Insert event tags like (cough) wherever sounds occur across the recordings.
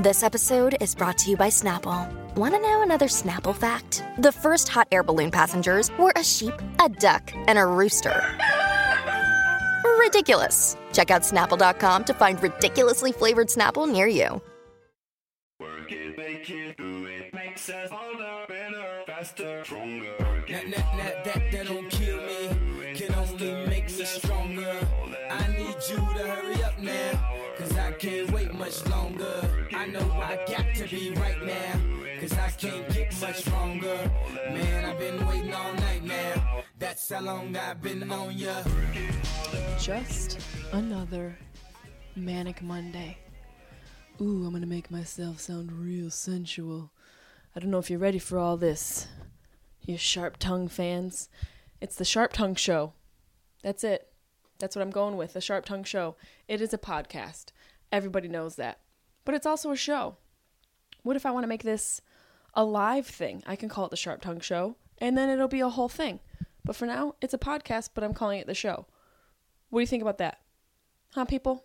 This episode is brought to you by Snapple. Want to know another Snapple fact? The first hot air balloon passengers were a sheep, a duck, and a rooster. Ridiculous. Check out snapple.com to find ridiculously flavored Snapple near you. Work it, make it, do it, makes us harder, better, faster, stronger. That, that, that, that, that don't kill me, can only make me stronger. I need you to hurry up now, cause I can't wait much longer. I know I got to be right now, cause I can't get much stronger. Man, I've been waiting all night now, that's how long I've been on ya. Just another manic Monday. Ooh, I'm gonna make myself sound real sensual. I don't know if you're ready for all this, you sharp tongue fans. It's the Sharp Tongue Show. That's it. That's what I'm going with, the Sharp Tongue Show. It is a podcast. Everybody knows that. But it's also a show. What if I want to make this a live thing? I can call it the Sharp Tongue Show, and then it'll be a whole thing. But for now, it's a podcast, but I'm calling it the show. What do you think about that? Huh, people?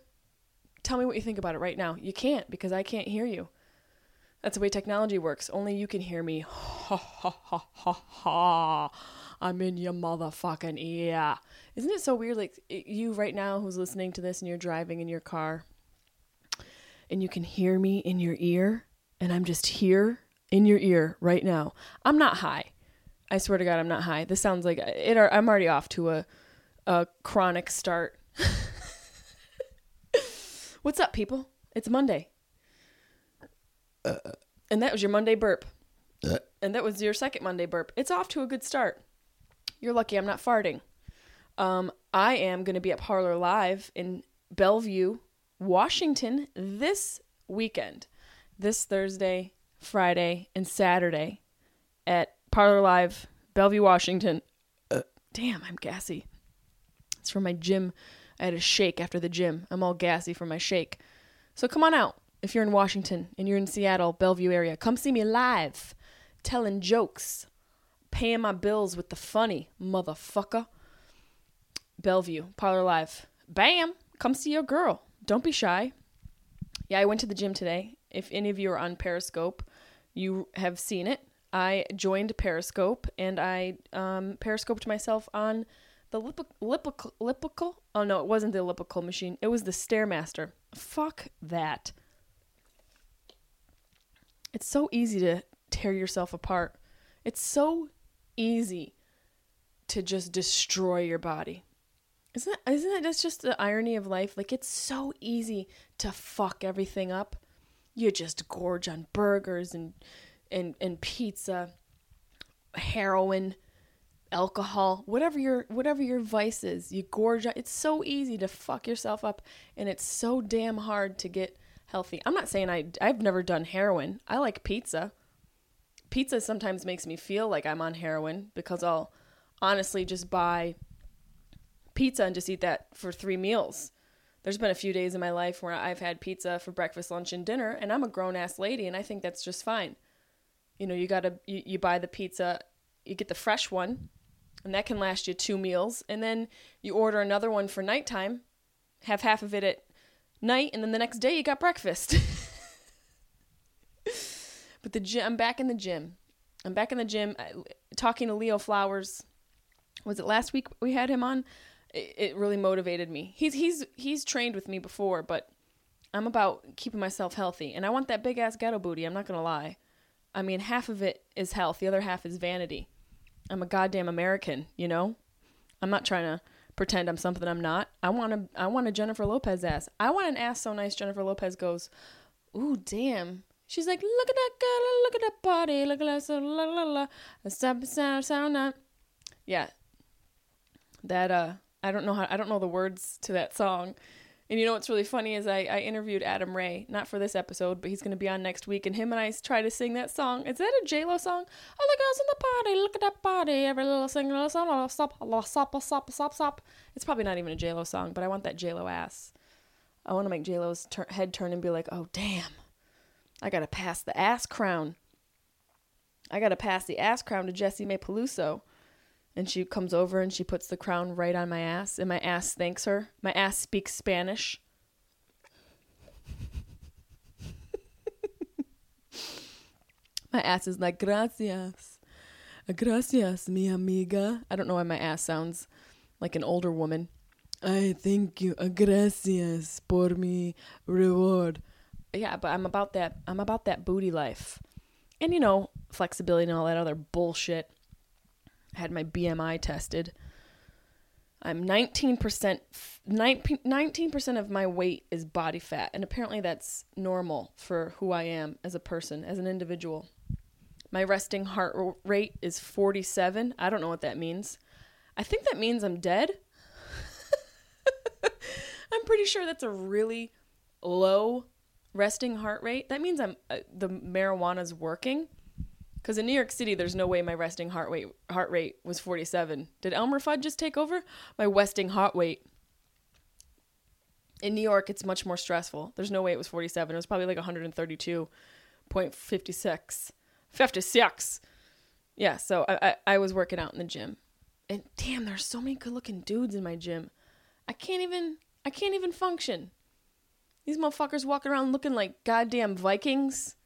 Tell me what you think about it right now. You can't because I can't hear you. That's the way technology works. Only you can hear me. (laughs) Ha ha ha ha ha. I'm in your motherfucking ear. Isn't it so weird? Like you right now who's listening to this and you're driving in your car and you can hear me in your ear and I'm just here in your ear right now. I'm not high. I swear to God, I'm not high. This sounds like it. Are, I'm already off to a a chronic start. (laughs) What's up, people? It's Monday. and that was your Monday burp. and that was your second Monday burp. It's off to a good start. You're lucky I'm not farting. Um, I am going to be at Parlor Live in Bellevue, Washington this weekend. This Thursday, Friday, and Saturday at Parlor Live, Bellevue, Washington. Uh, damn, I'm gassy. It's from my gym. I had a shake after the gym. I'm all gassy from my shake. So come on out. If you're in Washington and you're in Seattle, Bellevue area, come see me live, telling jokes, paying my bills with the funny motherfucker. Bellevue, Parlor Live. Bam! Come see your girl. Don't be shy. Yeah, I went to the gym today. If any of you are on Periscope, you have seen it. I joined Periscope and I um, periscoped myself on the lip- lipical, lipical. Oh no, it wasn't the elliptical machine. It was the Stairmaster. Fuck that. It's so easy to tear yourself apart. It's so easy to just destroy your body. Isn't that, isn't that that's just the irony of life? Like it's so easy to fuck everything up. You just gorge on burgers and and and pizza, heroin, alcohol, whatever your whatever your vice is. You gorge on. It's so easy to fuck yourself up, and it's so damn hard to get healthy. I'm not saying I I've never done heroin. I like pizza. Pizza sometimes makes me feel like I'm on heroin because I'll honestly just buy pizza and just eat that for three meals. There's been a few days in my life where I've had pizza for breakfast, lunch, and dinner, and I'm a grown ass lady, and I think that's just fine. You know, you gotta you, you buy the pizza, you get the fresh one, and that can last you two meals, and then you order another one for nighttime, have half of it at night, and then the next day you got breakfast. (laughs) but the gym, I'm back in the gym. I'm back in the gym, talking to Leo Flowers. Was it last week we had him on? It, really motivated me. He's he's he's trained with me before, but I'm about keeping myself healthy, and I want that big ass ghetto booty. I'm not gonna lie. I mean, half of it is health, the other half is vanity. I'm a goddamn American, you know. I'm not trying to pretend I'm something I'm not. I want a I want a Jennifer Lopez ass. I want an ass so nice Jennifer Lopez goes, ooh damn. She's like, look at that girl, look at that body, look at that so la la la, stop sound sound. Yeah, that uh, I don't know how I don't know the words to that song. And you know what's really funny is I, I interviewed Adam Ray, not for this episode, but he's going to be on next week. And him and I try to sing that song. Is that a J-Lo song? All the girls in the party, look at that body. Every little sing, little song, little stop, little stop, little stop, stop. It's probably not even a J-Lo song, but I want that J-Lo ass. I want to make J-Lo's head turn and be like, oh, damn. I got to pass the ass crown. I got to pass the ass crown to Jessimae Peluso. And she comes over and she puts the crown right on my ass, and my ass thanks her. My ass speaks Spanish. (laughs) my ass is like, gracias. Gracias, mi amiga. I don't know why my ass sounds like an older woman. I thank you. Uh, gracias por mi reward. Yeah, but I'm about that. I'm about that booty life, and you know, flexibility and all that other bullshit. I had my BMI tested. I'm 19%, 19% of my weight is body fat, and apparently that's normal for who I am as a person, as an individual. My resting heart rate is 47. I don't know what that means. I think that means I'm dead. (laughs) I'm pretty sure that's a really low resting heart rate. That means I'm uh, the marijuana's working. Because in New York City, there's no way my resting heart rate heart rate was 47. Did Elmer Fudd just take over my resting heart rate? In New York, it's much more stressful. There's no way it was 47. It was probably like 132.56. 56. Yeah, so I, I, I was working out in the gym. And damn, there's so many good looking dudes in my gym. I can't even I can't even function. These motherfuckers walking around looking like goddamn Vikings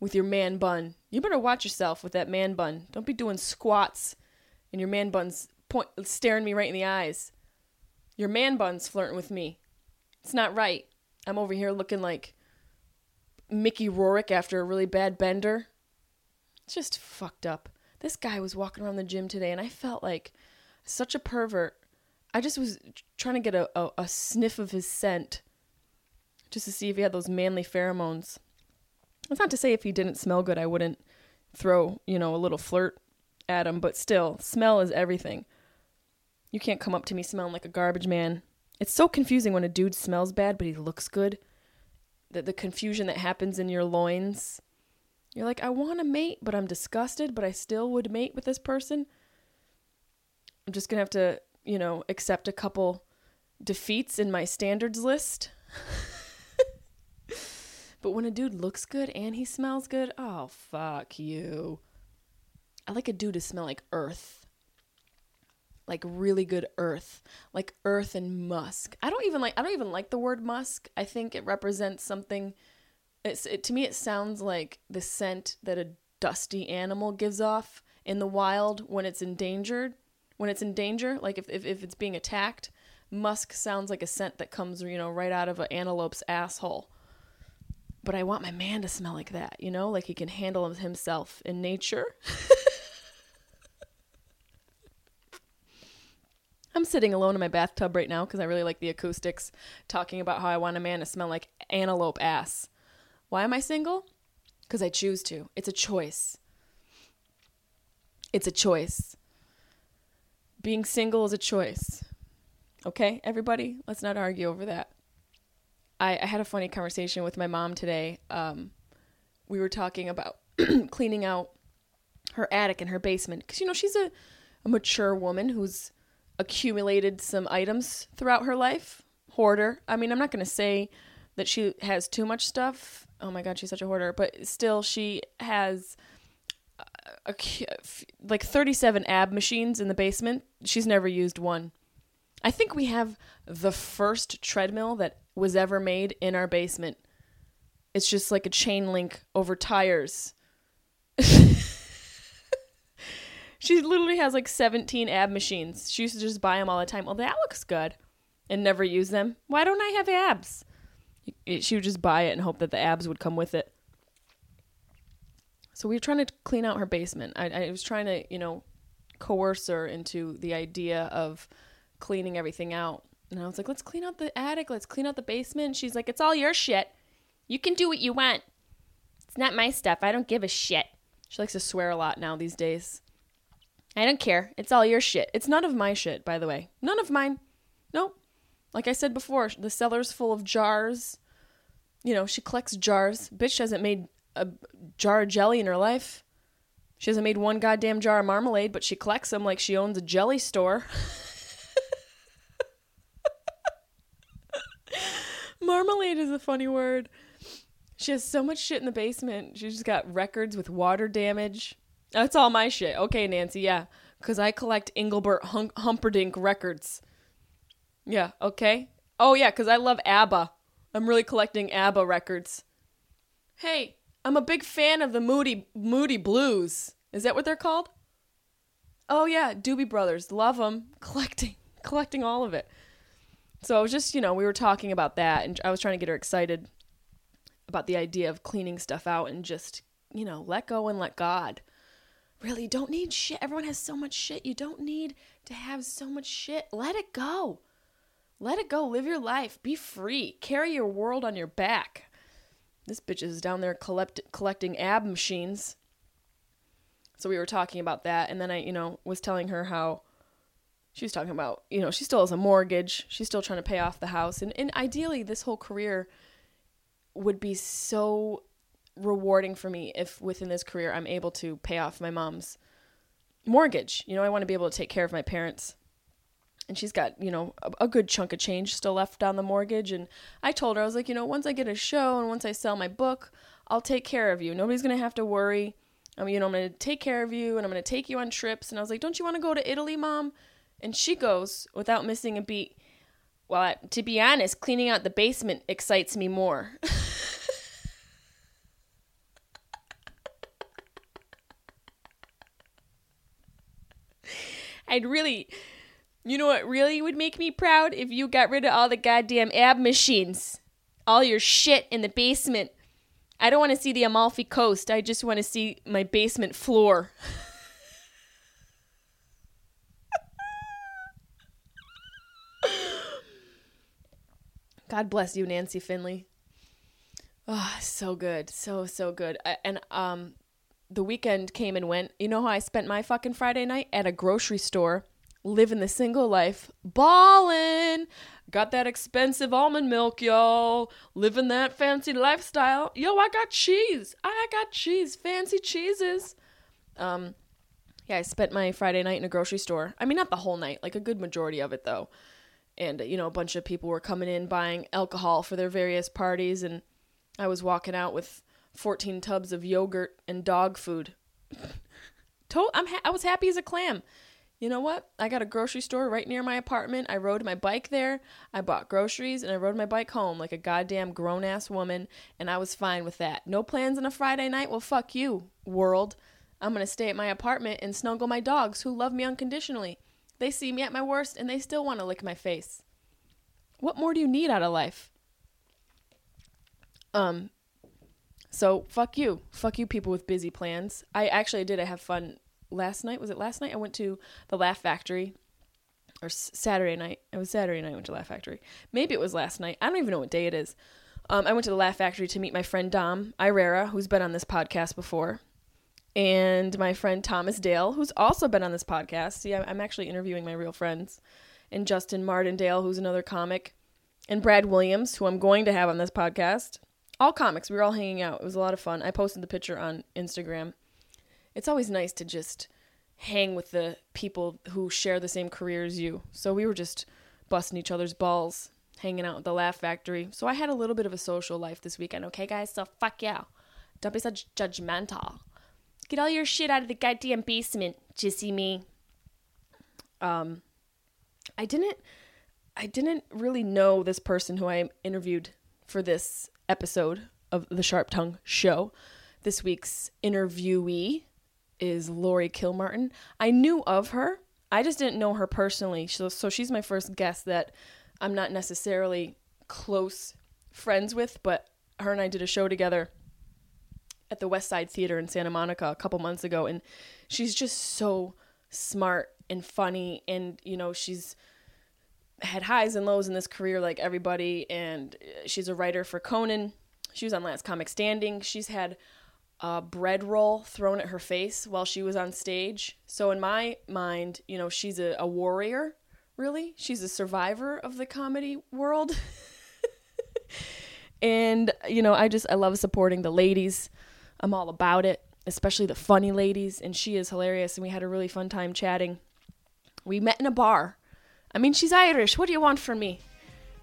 with your man bun. You better watch yourself with that man bun. Don't be doing squats and your man bun's point staring me right in the eyes. Your man bun's flirting with me. It's not right. I'm over here looking like Mickey Rourke after a really bad bender. It's just fucked up. This guy was walking around the gym today and I felt like such a pervert. I just was trying to get a, a, a sniff of his scent just to see if he had those manly pheromones. That's not to say if he didn't smell good, I wouldn't throw, you know, a little flirt at him, but still, smell is everything. You can't come up to me smelling like a garbage man. It's so confusing when a dude smells bad, but he looks good. The, the confusion that happens in your loins. You're like, I want to mate, but I'm disgusted, but I still would mate with this person. I'm just going to have to, you know, accept a couple defeats in my standards list. (laughs) But when a dude looks good and he smells good, oh fuck you. I like a dude to smell like earth. Like really good earth. Like earth and musk. I don't even like I don't even like the word musk. I think it represents something it's it, to me it sounds like the scent that a dusty animal gives off in the wild when it's endangered. When it's in danger, like if, if, if it's being attacked, musk sounds like a scent that comes, you know, right out of an antelope's asshole but I want my man to smell like that, you know, like he can handle himself in nature. (laughs) I'm sitting alone in my bathtub right now because I really like the acoustics, talking about how I want a man to smell like antelope ass. Why am I single? Because I choose to. It's a choice. It's a choice. Being single is a choice. Okay, everybody? Let's not argue over that. I, I had a funny conversation with my mom today. Um, we were talking about (clears throat) cleaning out her attic and her basement because you know she's a, a mature woman who's accumulated some items throughout her life. Hoarder. I mean, I'm not going to say that she has too much stuff. Oh my god, she's such a hoarder. But still, she has a, a, like 37 ab machines in the basement. She's never used one. I think we have the first treadmill that was ever made in our basement. It's just like a chain link over tires. (laughs) she literally has like 17 ab machines. She used to just buy them all the time. Well, that looks good and never use them. Why don't I have abs? She would just buy it and hope that the abs would come with it. So we were trying to clean out her basement. I, I was trying to, you know, coerce her into the idea of cleaning everything out. And I was like, let's clean out the attic, let's clean out the basement. she's like, it's all your shit. You can do what you want. It's not my stuff. I don't give a shit. She likes to swear a lot now these days. I don't care. It's all your shit. It's none of my shit, by the way. None of mine. Nope. Like I said before, the cellar's full of jars. You know, she collects jars. Bitch hasn't made a jar of jelly in her life. She hasn't made one goddamn jar of marmalade, but she collects them like she owns a jelly store. (laughs) marmalade is a funny word. She has so much shit in the basement. She's just got records with water damage. That's all my shit. Okay, Nancy, yeah. Because I collect Engelbert Hum- Humperdinck records. Yeah, okay. Oh, yeah, because I love ABBA. I'm really collecting ABBA records. Hey, I'm a big fan of the Moody Moody Blues. Is that what they're called? Oh yeah, Doobie Brothers. Love them. (laughs) Collecting collecting all of it. So I was just, you know, we were talking about that and I was trying to get her excited about the idea of cleaning stuff out and just, you know, let go and let God. Really, don't need shit. Everyone has so much shit. You don't need to have so much shit. Let it go. Let it go. Live your life. Be free. Carry your world on your back. This bitch is down there collect- collecting ab machines. So we were talking about that, and then I, you know, was telling her how she was talking about, you know, she still has a mortgage. She's still trying to pay off the house, and and ideally, this whole career would be so rewarding for me if within this career I'm able to pay off my mom's mortgage. You know, I want to be able to take care of my parents. And she's got you know a, a, good chunk of change still left on the mortgage. And i told her i was like you know once i get a show and once i sell my book i'll take care of you. Nobody's going to have to worry. I mean you know i'm going to take care of you and i'm going to take you on trips. And i was like don't you want to go to italy mom and she goes without missing a beat well to be honest cleaning out the basement excites me more (laughs) I'd really you know what really would make me proud? If you got rid of all the goddamn ab machines. All your shit in the basement. I don't want to see the Amalfi Coast. I just want to see my basement floor. (laughs) God bless you, Nancy Finley. Oh, so good. So, so good. And um the weekend came and went. You know how I spent my fucking Friday night? At a grocery store living the single life, ballin'. Got that expensive almond milk, y'all. Living that fancy lifestyle. Yo, I got cheese. I got cheese. Fancy cheeses. Um, yeah, I spent my Friday night in a grocery store. I mean, not the whole night, like a good majority of it, though. And, you know, a bunch of people were coming in buying alcohol for their various parties, and I was walking out with 14 tubs of yogurt and dog food. (laughs) to- I'm ha- I was happy as a clam you know what? I got a grocery store right near my apartment. I rode my bike there. I bought groceries and I rode my bike home like a goddamn grown ass woman, and I was fine with that. No plans on a Friday night? Well, fuck you, world. I'm gonna stay at my apartment and snuggle my dogs who love me unconditionally. They see me at my worst and they still wanna lick my face. What more do you need out of life? Um, so fuck you. Fuck you people with busy plans. I actually did I have fun last night. Was it last night? I went to the Laugh Factory, or Saturday night. It was Saturday night. I went to Laugh Factory. Maybe it was last night. I don't even know what day it is. Um, I went to the Laugh Factory to meet my friend Dom Irrera, who's been on this podcast before, and my friend Thomas Dale, who's also been on this podcast. See, I'm actually interviewing my real friends, and Justin Martindale, who's another comic, and Brad Williams, who I'm going to have on this podcast. All comics. We were all hanging out. It was a lot of fun. I posted the picture on Instagram it's always nice to just hang with the people who share the same career as you. So we were just busting each other's balls, hanging out at the Laugh Factory. So I had a little bit of a social life this weekend, okay, guys? So fuck yeah. Don't be such judgmental. Get all your shit out of the goddamn basement. see me? Um, I didn't. I didn't really know this person who I interviewed for this episode of the Sharp Tongue Show. This week's interviewee is Lori Kilmartin. I knew of her. I just didn't know her personally. So, so she's my first guest that I'm not necessarily close friends with, but her and I did a show together at the West Side Theater in Santa Monica a couple months ago and she's just so smart and funny and you know she's had highs and lows in this career like everybody and uh, she's a writer for Conan. She was on Last Comic Standing. She's had a bread roll thrown at her face while she was on stage. So in my mind, you know, she's a, a warrior, really. She's a survivor of the comedy world. (laughs) and, you know, I just, I love supporting the ladies. I'm all about it, especially the funny ladies. And she is hilarious. And we had a really fun time chatting. We met in a bar. I mean, she's Irish. What do you want from me?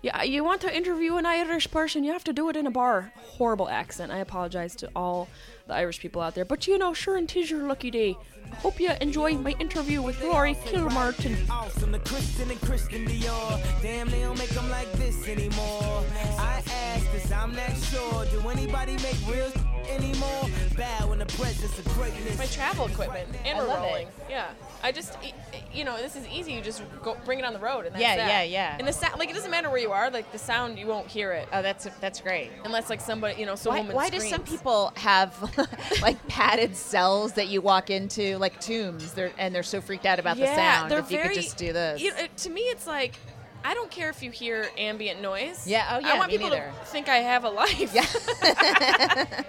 Yeah, you want to interview an Irish person, you have to do it in a bar. Horrible accent. I apologize to all the Irish people out there. But you know, sure and tis your lucky day. I hope you enjoy my interview with Lori Kilmartin. Awesome, the Christian and Christian Dior. Damn, they don't make them like this anymore. I ask this, I'm not sure. Do anybody make real (laughs) anymore? Bow in the presence of greatness. My travel equipment, and we're love it. rolling. Yeah, I just, e- you know, this is easy. You just go bring it on the road, and that's Yeah, that. yeah, yeah. And the sound, like, it doesn't matter where you are. Like the sound, you won't hear it Oh, that's that's great. unless like somebody, you know, so Why, woman. why do some people have (laughs) like padded cells that you walk into, like tombs? They're and they're so freaked out about the sound. They're if very, you could just do this. You know, to me, it's like I don't care if you hear ambient noise. Yeah, oh, yeah, I want me people neither. to think I have a life. Yeah. (laughs)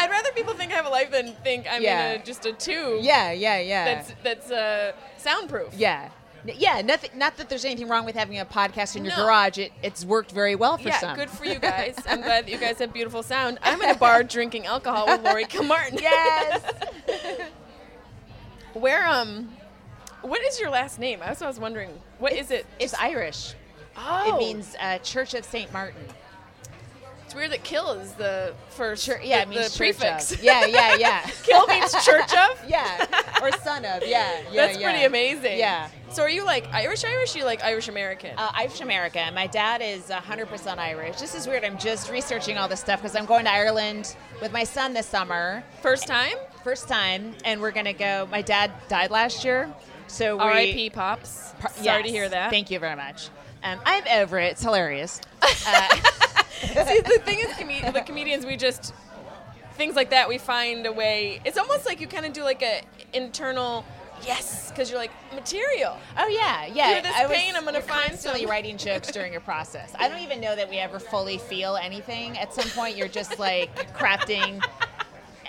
I'd rather people think I have a life than think I'm Yeah. in a, just a tube. yeah, yeah, yeah. That's that's uh, soundproof. yeah. Yeah, nothing, not that there's anything wrong with having a podcast in your No. garage. It, it's worked very well for some. Yeah, some. good for you (laughs) guys. I'm glad that you guys have beautiful sound. I'm in a bar (laughs) drinking alcohol with Lori Kilmartin. (laughs) yes. Where um, what is your last name? I was, I was wondering. What is it? It's Irish. oh, It means uh, Church of Saint Martin. it's weird that kill is the first. Chur- yeah, the, it means the prefix. Of. Yeah, yeah, yeah. kill means church of. yeah, or son of. Yeah, yeah. That's yeah. pretty amazing. Yeah. So are you like Irish Irish? You like Irish American? Uh, Irish American. My dad is 100% Irish. This is weird. I'm just researching all this stuff because I'm going to Ireland with my son this summer. First time? First time, and we're going to go. My dad died last year. So we, R.I.P. Pops. Par- Sorry to hear that. Thank you very much. Um, I'm over it. It's hilarious. (laughs) See, the thing is, com- the comedians, we just things like that. We find a way. It's almost like you kind of do like a internal yes, because you're like material. Oh yeah, yeah. Through this I was- pain, I'm gonna find constantly some- (laughs) writing jokes during your process. I don't even know that we ever fully feel anything. At some point, you're just like (laughs) crafting,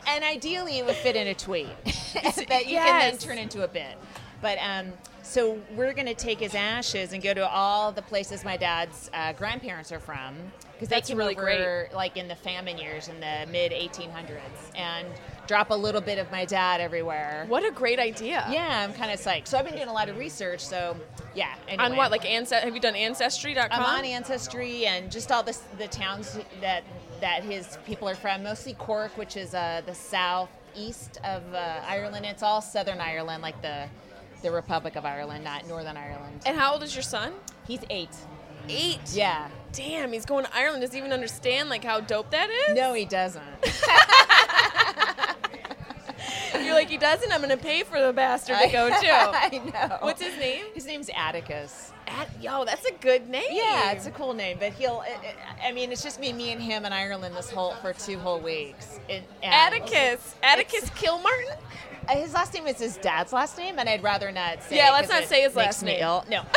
and ideally, it would fit in a tweet (laughs) that you can then turn into a bit. But um, so we're gonna take his ashes and go to all the places my dad's uh, grandparents are from because they That's came really over like in the famine years in the mid 1800s and drop a little bit of my dad everywhere. What a great idea. Yeah, I'm kind of psyched. So I've been doing a lot of research. So yeah. On what? Like Ancest? Have you done Ancestry.com? I'm on Ancestry and just all this, the towns that that his people are from. Mostly Cork, which is uh, the southeast of uh, Ireland. It's all Southern Ireland, like the the Republic of Ireland, not Northern Ireland. And how old is your son? He's eight. Eight. Yeah. Damn, he's going to Ireland. Does he even understand like how dope that is? No, he doesn't. (laughs) You're like he doesn't. I'm gonna pay for the bastard to go (laughs) too. I know. What's his name? His name's Atticus. At, yo, that's a good name. Yeah, it's a cool name, but he'll. It, it, I mean, it's just me, me and him in Ireland this whole for two whole weeks. It, Atticus. Atticus Kilmartin. (laughs) His last name is his dad's last name, and I'd rather not say. Yeah, let's not say his last me name. Ill. No, (laughs)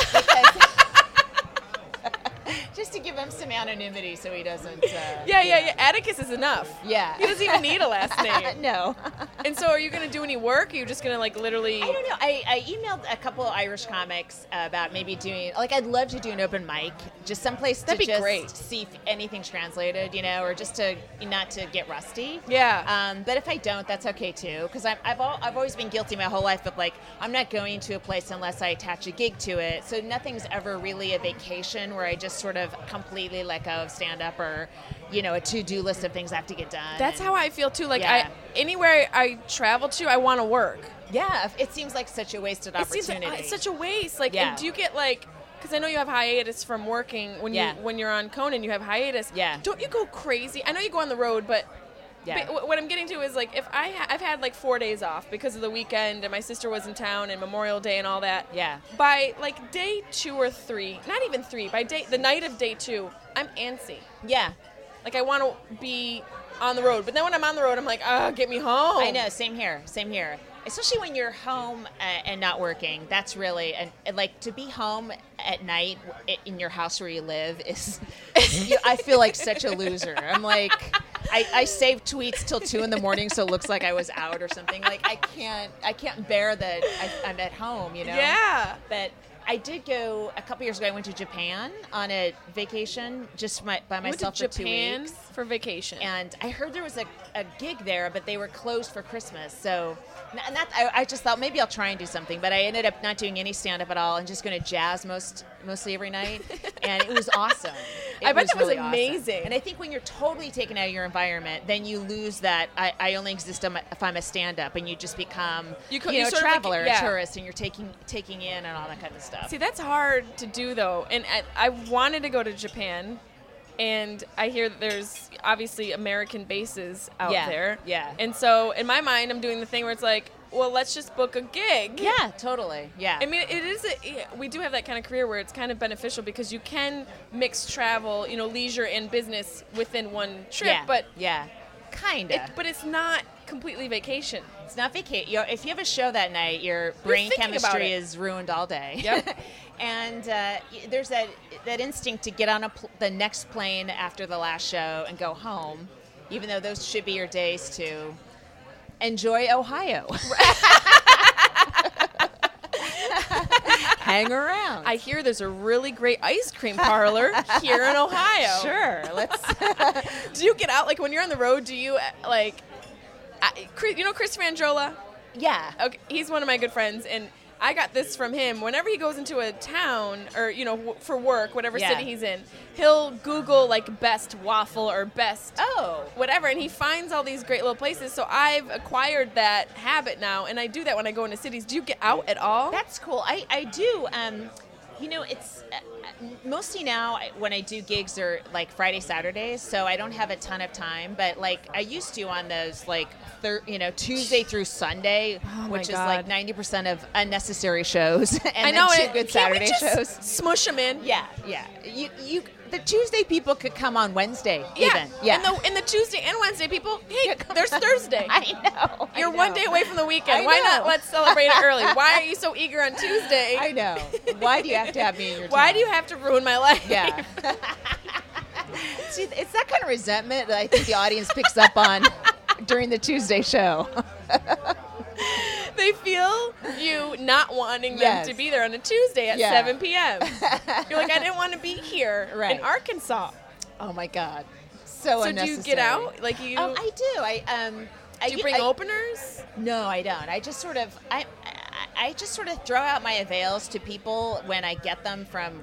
(laughs) just to give him some anonymity, so he doesn't. Uh, (laughs) Yeah, yeah, yeah. Atticus is enough. Yeah. He doesn't even need a last (laughs) name. no. And so, are you gonna do any work? Or are you just gonna like literally? I don't know. I, I emailed a couple of Irish comics about maybe doing like I'd love to do an open mic, just someplace That'd to be just great. see if anything's translated, you know, or just to not to get rusty. Yeah. Um, but if I don't, that's okay too, because I've al- I've always been guilty my whole life of like I'm not going to a place unless I attach a gig to it. So nothing's ever really a vacation where I just sort of completely let go of stand up or, you know, a to do list of things I have to get done. That's and- how I feel too. Like Yeah. I, anywhere I travel to, I want to work. Yeah, it seems like such a wasted It seems uh, opportunity. like, oh, it's such a waste. Like, Yeah. and do you get like? Because I know you have hiatus from working when Yeah. you when you're on Conan, you have hiatus. Yeah. Don't you go crazy? I know you go on the road, but. Yeah. But what I'm getting to is like if I ha- I've had like four days off because of the weekend and my sister was in town and Memorial Day and all that. Yeah. By like day two or three, not even three, by day the night of day two, I'm antsy. yeah. Like I want to be on the road, but then when I'm on the road, I'm like, ah, get me home. I know. Same here. Same here. Especially when you're home uh, and not working. That's really and, and like to be home at night in your house where you live is. (laughs) you, I feel like such a loser. I'm like. I, I save tweets till two in the morning, so it looks like I was out or something. Like I can't, I can't bear that I, I'm at home, you know. Yeah. But I did go a couple years ago. I went to Japan on a vacation just my, by myself to for two weeks. For vacation. And I heard there was a, a gig there, but they were closed for Christmas. So, and that, I, I just thought maybe I'll try and do something. But I ended up not doing any stand up at all and just going to jazz most mostly every night. (laughs) And it was awesome. It I bet that was really awesome. amazing. And I think when you're totally taken out of your environment, then you lose that I, I only exist if I'm a stand up, and you just become You you, co- know, you a sort of like- traveler, yeah. a tourist, and you're taking taking in and all that kind of stuff. See, that's hard to do though. And I, I wanted to go to Japan, and I hear that there's obviously American bases out Yeah, there. yeah. And so in my mind, I'm doing the thing where it's like, well, let's just book a gig. yeah, totally. Yeah. I mean, it is. A, we do have that kind of career where it's kind of beneficial because you can mix travel, you know, leisure and business within one trip. yeah, But yeah, kind of. it, but it's not completely vacation. It's not vacation. If you have a show that night, your brain chemistry is ruined all day. Yep. (laughs) and uh, there's that that instinct to get on a pl- the next plane after the last show and go home, even though those should be your days to enjoy Ohio. (laughs) Hang around. I hear there's a really great ice cream parlor here in Ohio. sure. Let's. (laughs) Do you get out like when you're on the road? Do you uh, like, I, you know Chris Franjola? yeah. Okay, he's one of my good friends, and I got this from him. Whenever he goes into a town or you know w- for work, whatever Yeah. city he's in, he'll Google like best waffle or best Oh. whatever, and he finds all these great little places. So I've acquired that habit now, and I do that when I go into cities. Do you get out at all? That's cool. I, I do. Um, you know, it's uh, uh, mostly now when I do gigs are like Friday, Saturdays, so I don't have a ton of time. But like I used to on those like thir- you know Tuesday through Sunday, Oh which is like ninety percent of unnecessary shows. (laughs) and I know. two and good Saturday shows. Smush them in. Yeah, yeah. You you the Tuesday people could come on Wednesday Yeah. even. Yeah. And the and the Tuesday and Wednesday people, hey, there's Thursday. (laughs) I know. You're one know. day away from the weekend. I Why not let's celebrate it early? (laughs) Why are you so eager on Tuesday? I know. Why do you have to have me in your (laughs) Why town? do you have to ruin my life? Yeah. See, it's that kind of resentment that I think the audience picks up on during the Tuesday show. (laughs) they feel you not wanting them Yes. to be there on a Tuesday at Yeah. 7 p.m. (laughs) You're like, I didn't want to be here Right. in Arkansas. Oh my God. So, So do you get out? Like you? Oh, I do. I um. I do you bring I- openers? No, I don't. I just sort of I, I I just sort of throw out my avails to people when I get them from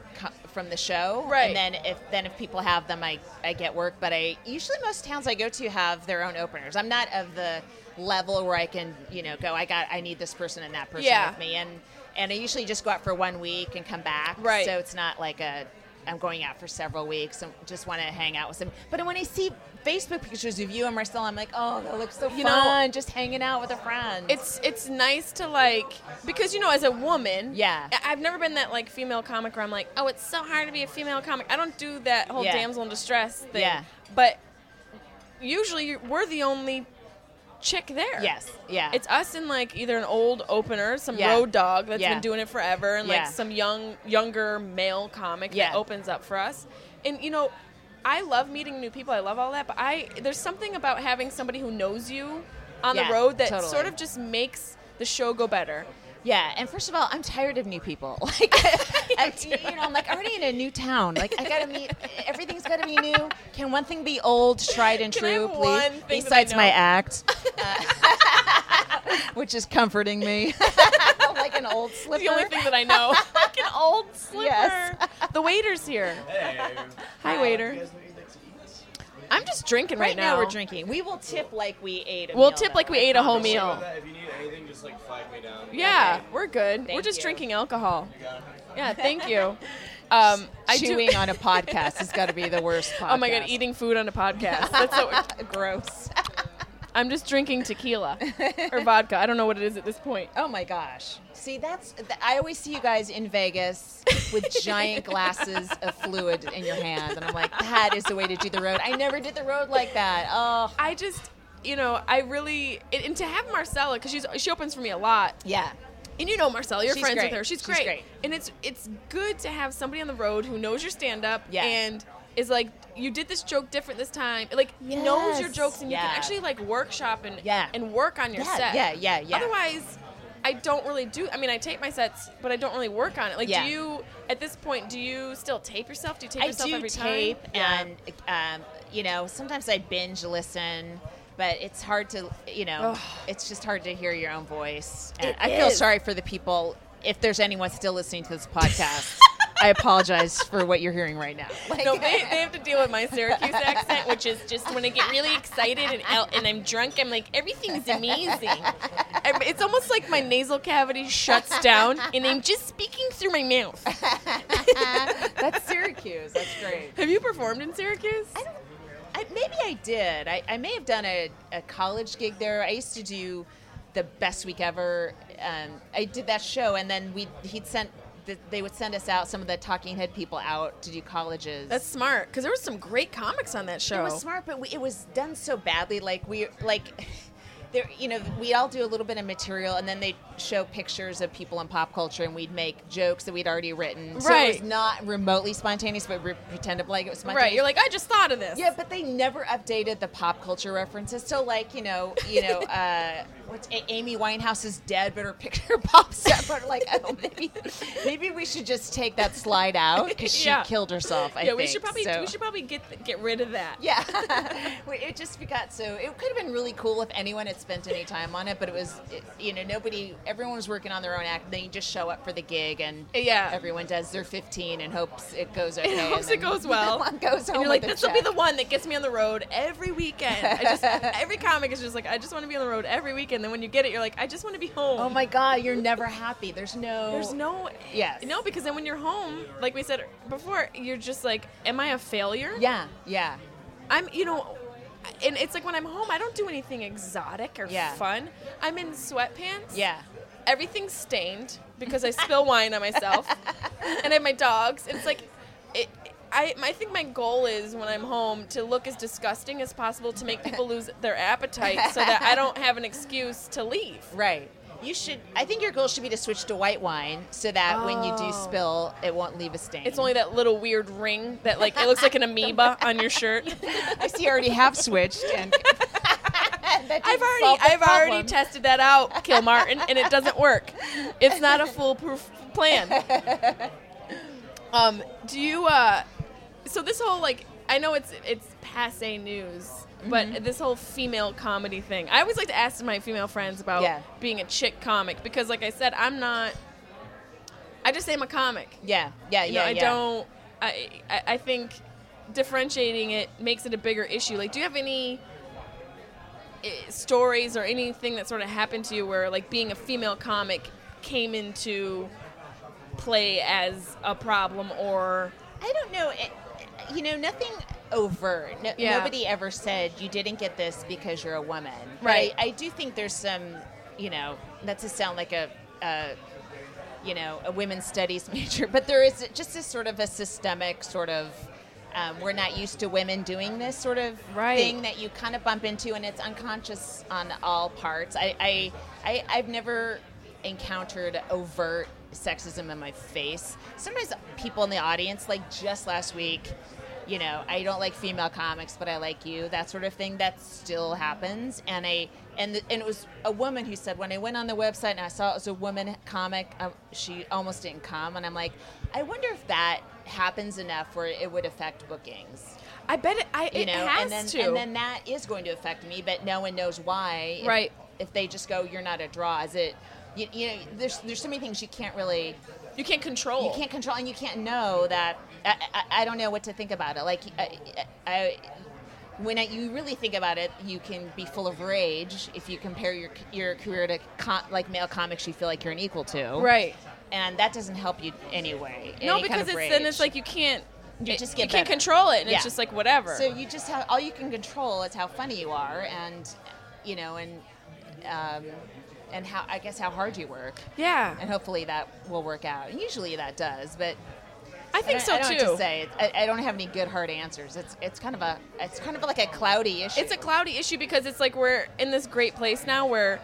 from the show. Right. And then if then if people have them, I I get work. But I usually most towns I go to have their own openers. I'm not of the level where I can you know go. I got I need this person and that person Yeah. with me. And and I usually just go out for one week and come back. Right. So it's not like a I'm going out for several weeks and just want to hang out with them. But when I see Facebook pictures of you and Marcel, I'm like, oh, that looks so You know, fun, just hanging out with a friend. It's it's nice to like because you know as a woman, Yeah. I've never been that like female comic where I'm like, oh, it's so hard to be a female comic. I don't do that whole Yeah. damsel in distress thing. Yeah. But usually we're the only chick there. Yes. Yeah. It's us and like either an old opener, some Yeah. road dog that's Yeah. been doing it forever, and Yeah. like some young younger male comic Yeah. that opens up for us. And you know, I love meeting new people. I love all that, but I there's something about having somebody who knows you on the road that totally. sort of just makes the show go better. Yeah. And first of all, I'm tired of new people. (laughs) Like, I, (laughs) you know, I'm like already in a new town. Like, I gotta meet. Everything's gotta be new. Can one thing be old, tried and Can I true, have please? one thing that I Besides my act, uh, (laughs) which is comforting me, like an old slipper. The only thing that I know, like an old slipper. Yes. The waiter's here. Hi, waiter. I'm just drinking right, right now, we're drinking. We will tip like we ate. A We'll meal, tip though. like we ate a whole meal. If you need anything, just like flag me down. Yeah, Okay. we're good. we're just you. drinking alcohol. Yeah, thank you. (laughs) Um, I do- Chewing on a (laughs) podcast has got to be the worst. Podcast. Oh my god, eating food on a podcast. (laughs) That's so. gross. I'm just drinking tequila or vodka. I don't know what it is at this point. Oh my gosh. See, that's th- I always see you guys in Vegas with (laughs) giant glasses of fluid in your hand, and I'm like, that is the way to do the road. I never did the road like that. Oh, I just, you know, I really and, and to have Marcella because she's she opens for me a lot. yeah. And you know Marcella, you're She's friends great. with her. She's She's great. great. And it's it's good to have somebody on the road who knows your stand up Yeah. and is like you did this joke different this time. Like knows your jokes and you can actually like workshop and Yeah. and work on your Yeah, set. yeah, yeah, yeah. Otherwise I don't really do. I mean, I tape my sets, but I don't really work on it. Like, Yeah. do you at this point? Do you still tape yourself? Do you tape I yourself do every tape, time? Yeah. and um, you know, sometimes I binge listen, but it's hard to, you know, Ugh. it's just hard to hear your own voice. I feel sorry for the people if there's anyone still listening to this (laughs) podcast. I apologize for what you're hearing right now. Like, No, they, they have to deal with my Syracuse (laughs) accent, which is just when I get really excited and out and I'm drunk, I'm like, everything's amazing. I'm- It's almost like my nasal cavity shuts down and I'm just speaking through my mouth. (laughs) that's Syracuse. That's great. Have you performed in Syracuse? I don't. I, maybe I did. I, I may have done a, a college gig there. I used to do the best week ever. Um, I did that show, and then we he'd sent the, they would send us out some of the Talking Head people out to do colleges. That's smart because there was some great comics on that show. It was smart, but we, it was done so badly. Like we like. (laughs) There, you know, we all do a little bit of material, and then they show pictures of people in pop culture, and we'd make jokes that we'd already written. So it Right. was not remotely spontaneous, but re- pretend like it was spontaneous. right. You're like, I just thought of this. Yeah, but they never updated the pop culture references. So, like, you know, you know, (laughs) uh, what's A- Amy Winehouse is dead, but her picture pops up. But like, oh, maybe, maybe we should just take that slide out because she Yeah. killed herself. I yeah, we should probably So- we should probably get get rid of that. Yeah, (laughs) it just got so. It could have been really cool if anyone had spent any time on it, but it was, it, you know, nobody. Everyone was working on their own act. Then you just show up for the gig, and Yeah. everyone does their 15 and hopes it goes okay. And hopes it goes (laughs) well. goes home and you're like, this will be the one that gets me on the road every weekend. I just (laughs) every comic is just like, I just want to be on the road every weekend. And then when you get it, you're like, I just want to be home. Oh my God, you're never happy. There's no. There's no Yes. no because then when you're home, like we said before, you're just like, am I a failure? Yeah, yeah. I'm, you know, and it's like when I'm home, I don't do anything exotic or Yeah. fun. I'm in sweatpants. Yeah. Everything's stained because I spill wine on myself, (laughs) and I have my dogs. It's like, it, I, I think my goal is when I'm home to look as disgusting as possible to make people lose their appetite, so that I don't have an excuse to leave. Right. You should. I think your goal should be to switch to white wine so that when you do Oh. spill, it won't leave a stain. It's only that little weird ring that like it looks like an amoeba (laughs) on your shirt. I see. You already have switched, and (laughs) I've already I've already tested that out, Kilmartin, and it doesn't work. It's not a foolproof plan. (laughs) Um, do you uh so this whole like I know it's it's passe news, but Mm-hmm. this whole female comedy thing. I always like to ask my female friends about Yeah. being a chick comic because like I said, I'm not I just say I'm a comic. Yeah, yeah, You know, yeah. I yeah. don't. I, I I think differentiating it makes it a bigger issue. Like, do you have any eh, stories or anything that sort of happened to you where, like, being a female comic came into play as a problem, or I don't know. It, you know, nothing overt. No, Yeah. Nobody ever said you didn't get this because you're a woman. Right. I, I do think there's some, you know, not to sound like a, a, you know, a women's studies (laughs) major, but there is just a sort of a systemic sort of. Um, we're not used to women doing this sort of Right. thing that you kind of bump into, and it's unconscious on all parts. I, I, I I've never encountered overt sexism in my face. Sometimes people in the audience, like just last week, you know, I don't like female comics, but I like you, that sort of thing. That still happens. And I and the, and it was a woman who said when I went on the website and I saw it was a woman comic, uh, she almost didn't come, and I'm like, I wonder if that happens enough where it would affect bookings I bet it. I you it know, has and then to. and then that is going to affect me, but no one knows why. If- Right. If they just go, you're not a draw. Is it? You, you know, there's there's so many things you can't really you can't control. you can't control, and you can't know that. I, I, I don't know what to think about it. Like I, I when I, you really think about it, you can be full of rage if you compare your your career to com, like male comics you feel like you're an equal to. Right. And that doesn't help you anyway. No, any because kind of it's rage. then it's like you can't. You it- just get you can't control it, and Yeah. it's just like whatever. So you just have all you can control is how funny you are, and you know, and um, and how I guess how hard you work, yeah, and hopefully that will work out. And usually that does, but I I think don't, so I don't too. to say. I, I don't have any good hard answers. It's it's kind of a it's kind of like a cloudy issue. It's a cloudy issue because it's like we're in this great place now where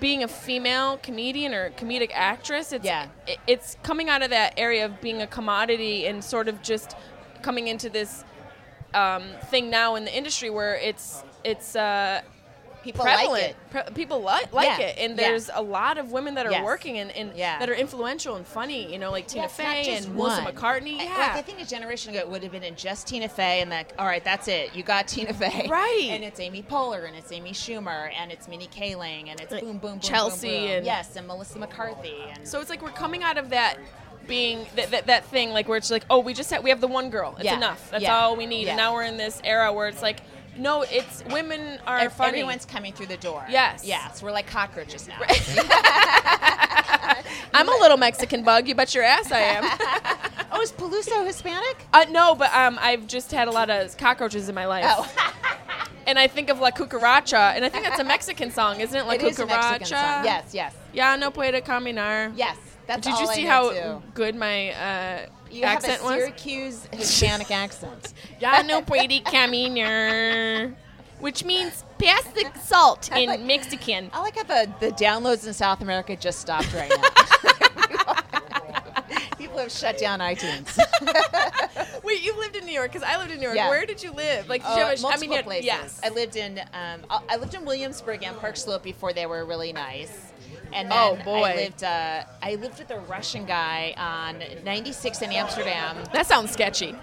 being a female comedian or comedic actress, it's Yeah. it- it's coming out of that area of being a commodity and sort of just coming into this um, thing now in the industry where it's it's uh, People like it. Pre- people like like Yeah, it, and yeah. there's a lot of women that are Yes. working and, and Yeah. that are influential and funny. You know, like Tina Yeah, Fey and Melissa. McCarthy. I- Yeah, Like I think a generation ago it would have been in just Tina Fey and like, all right, that's it. You got Tina Fey. (laughs) Right. And it's Amy Poehler and it's Amy Schumer and it's Mindy Kaling and it's Like boom, boom, boom, Chelsea boom, boom. and- yes, and Melissa McCarthy and So it's like we're coming out of that being that, that, that thing like where it's like oh we just have we have the one girl it's Yeah. enough that's Yeah. all we need Yeah. and now we're in this era where it's like no it's women are ev- funny everyone's coming through the door. Yes. Yes. We're like cockroaches now. (laughs) I'm a little Mexican bug you bet your ass I am (laughs) oh, is Peluso Hispanic? uh, no but um, I've just had a lot of cockroaches in my life Oh. (laughs) and I think of La Cucaracha and I think that's a Mexican song isn't it La it is Cucaracha song. Yes, yes. ya no puede caminar Yes. That's did you I see know, how too. good my uh, you accent have a was Syracuse Hispanic (laughs) accent. Ya no puede caminar. Which means pass the salt in Mexican. I like how the, the downloads in South America just stopped right now. (laughs) People have shut down iTunes. (laughs) Wait, you lived in New York because I lived in New York. Yeah. Where did you live? Like, did Oh, you have a, multiple I mean, places. yes. I lived in um, I lived in Williamsburg and Park Slope before they were really nice. And then Oh, boy. I lived uh, I lived with a Russian guy on 96 in Amsterdam. that sounds sketchy.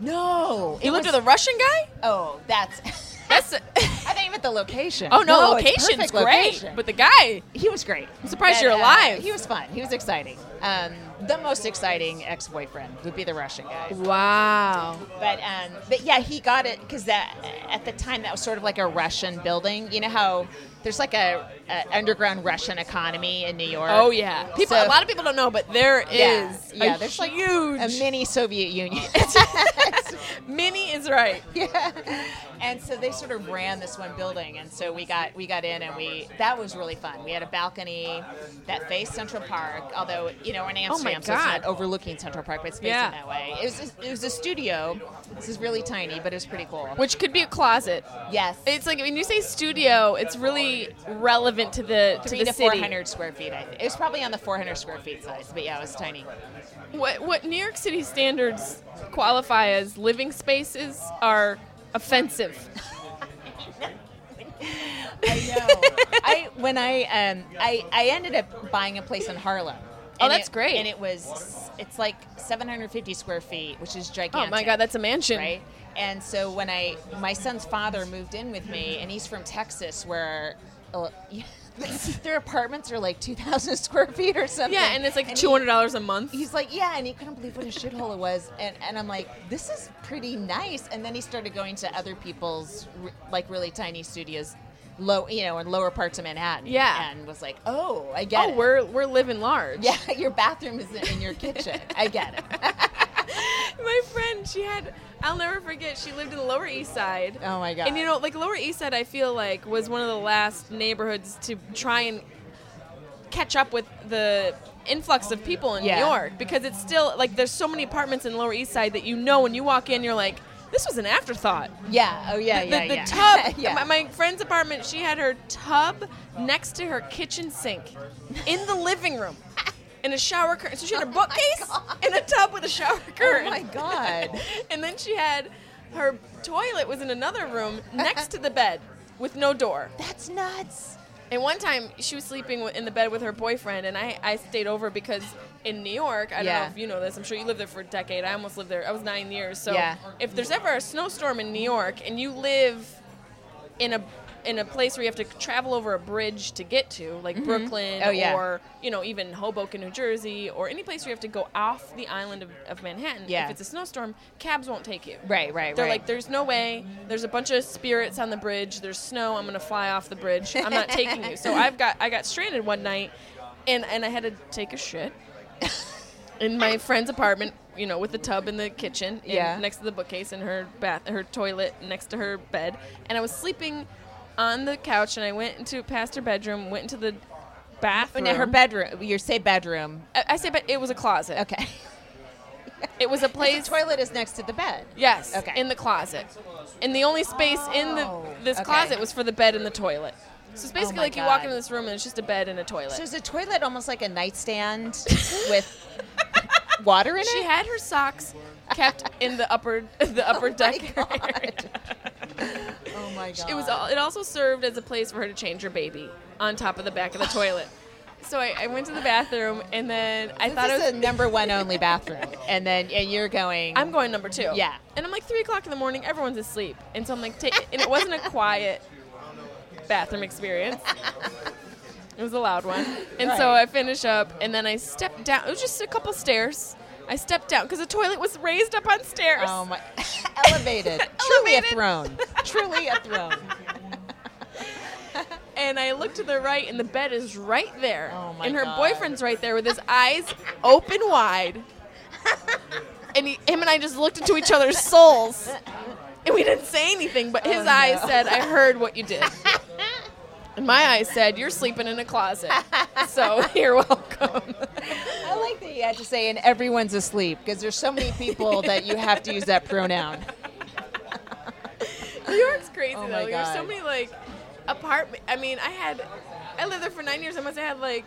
No, You lived with a Russian guy? Oh, that's. (laughs) That's. (laughs) I think with the location. oh no, it's location's great. location. But the guy, he was great. I'm surprised But, you're uh, alive. he was fun. He was exciting. Um, the most exciting ex-boyfriend would be the Russian guy. wow. But um, but yeah, he got it because that at the time that was sort of like a Russian building. You know how there's like a, a underground Russian economy in New York. Oh yeah. People. So- a lot of people don't know, but there is yeah, yeah. There's like huge a mini Soviet Union. (laughs) mini is right. (laughs) yeah. And so they sort of ran this one building, and so we got we got in, and we that was really fun. We had a balcony that faced Central Park, although you know in Oh Amsterdam, so it's not God. overlooking Central Park, but it's facing Yeah. that way. It was it was a studio. This is really tiny, but it was pretty cool. Which could be a closet. yes, It's like when you say studio, it's really relevant to the to three the to city. four hundred square feet. I think it was probably on the four hundred square feet size, but yeah, it was tiny. What what New York City standards qualify as living spaces are offensive. (laughs) I know. I when I um I I ended up buying a place in Harlem. Oh, And that's it- great. And it was it's like 750 square feet, which is gigantic. Oh my god, that's a mansion. right. And so when I my son's father moved in with me, and he's from Texas, where. Uh, (laughs) their apartments are like 2,000 square feet or something. Yeah, and it's like he- two hundred dollars a month. He's like, yeah, and he couldn't believe what a shithole it was, and and I'm like, this is pretty nice. And then he started going to other people's like really tiny studios, low, you know, in lower parts of Manhattan. Yeah. and was like, oh, I get Oh, it. we're we're living large. yeah, (laughs) your bathroom is in your kitchen. I get it. (laughs) My friend, she had I'll never forget, she lived in the Lower East Side. Oh my god. And you know, like Lower East Side I feel like was one of the last neighborhoods to try and catch up with the influx of people in Yeah. New York because it's still like there's so many apartments in Lower East Side that you know when you walk in you're like this was an afterthought. yeah. Oh yeah. the, yeah. the yeah. tub. (laughs) yeah. my, my friend's apartment, she had her tub next to her kitchen sink in the living room. In a shower curtain. So she had a (laughs) oh bookcase in a tub with a shower oh curtain. oh my god. (laughs) and then she had her toilet was in another room next to the bed with no door. That's nuts. And one time she was sleeping in the bed with her boyfriend, and I, I stayed over because in New York, I don't know if you know this, I'm sure you lived there for a decade. I almost lived there. I was nine years. So Yeah. if there's ever a snowstorm in New York and you live in a in a place where you have to travel over a bridge to get to, like mm-hmm. Brooklyn Oh, yeah. or you know even Hoboken, New Jersey, or any place where you have to go off the island of, of Manhattan. Yeah. If it's a snowstorm, cabs won't take you. Right. Right. They're right. like, there's no way. There's a bunch of spirits on the bridge. There's snow. I'm gonna fly off the bridge. I'm not taking you. So (laughs) I've got I got stranded one night, and and I had to take a shit in my friend's apartment. You know, with the tub in the kitchen, and Yeah. next to the bookcase, and her bath, her toilet next to her bed, and I was sleeping on the couch, and I went into past her bedroom, went into the Oh, bathroom. now her bedroom. You say bedroom. I, I say, but it was a closet. Okay. It was a place. The toilet is next to the bed. Yes. Okay. In the closet. And the only space in the Oh, this okay. closet was for the bed and the toilet. So it's oh basically my like you walk into this room and it's just a bed and a toilet. So is a toilet almost like a nightstand (laughs) with water in she it? She had her socks kept in the upper the (laughs) oh upper my deck God. Oh my my It was. God. al- It also served as a place for her to change her baby on top of the back of the toilet. (laughs) So I, I went to the bathroom and then I This thought it was. a number one only bathroom, and then and you're going. I'm going number two. Yeah. And I'm like three o'clock in the morning. Everyone's asleep, and so I'm like, ta- and it wasn't a quiet bathroom experience. (laughs) It was a loud one. And so I finish up, and then I stepped down. It was just a couple stairs. I stepped down because the toilet was raised up on stairs. Oh my! (laughs) Elevated. (laughs) Truly a throne. Truly a throne. and I look to the right, and the bed is right there. Oh my and her God. boyfriend's right there with his eyes open wide. and he, him and I just looked into each other's souls. And we didn't say anything, but oh, his Oh, eyes no. said, I heard what you did. And my eyes said, You're sleeping in a closet. So (laughs) you're welcome. I like that you had to say, and everyone's asleep because there's so many people that you have to use that pronoun. New York's crazy Oh though. There's so many like apartment. I mean, I had, I lived there for nine years. I must have had like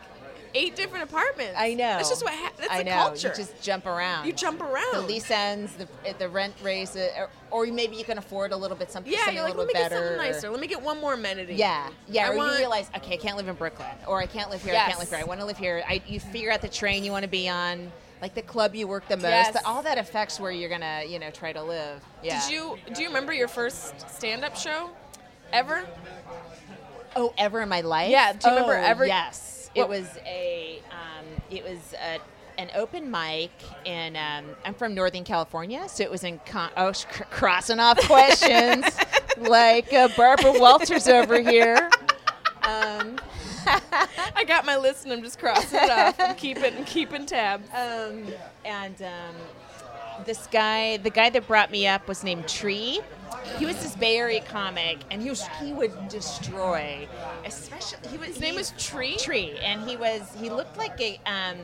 eight different apartments. I know. That's just what. Ha- that's I the know. culture. You just jump around. You jump around. The lease ends, the, the rent raises, uh, or, or maybe you can afford a little bit something, Yeah, something you're a like, let me get something nicer. Let me get one more amenity. Yeah, yeah. I or want- you realize, okay, I can't live in Brooklyn, or I can't live here. I can't live here. I want to live here. I, you figure out the train you want to be on, like the club you work the most. Yes. All that affects where you're gonna, you know, try to live. Yeah. Did you do you remember your first stand-up show ever? Oh, ever in my life? Yeah, do you remember Oh, ever- Yes, It was a. Um, it was a, an open mic, and um, I'm from Northern California, so it was in. Con- oh, sh- crossing off questions, (laughs) like uh, Barbara Walters over here. Um, (laughs) I got my list and I'm just crossing it off. I'm keeping I'm keeping tabs. um, and um, this guy, the guy that brought me up, was named Tree. He was this Bay Area comic, and he was he would destroy, especially he was His name he- was Tree? Tree, and he was he looked like a um,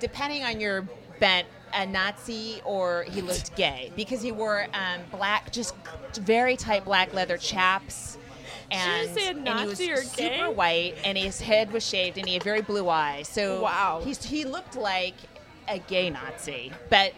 depending on your bent a Nazi or he looked gay because he wore um, black, just very tight black leather chaps. And, say a and he was super gay? white, and his head was shaved, and he had very blue eyes. So Wow. he's, he looked like a gay Nazi, but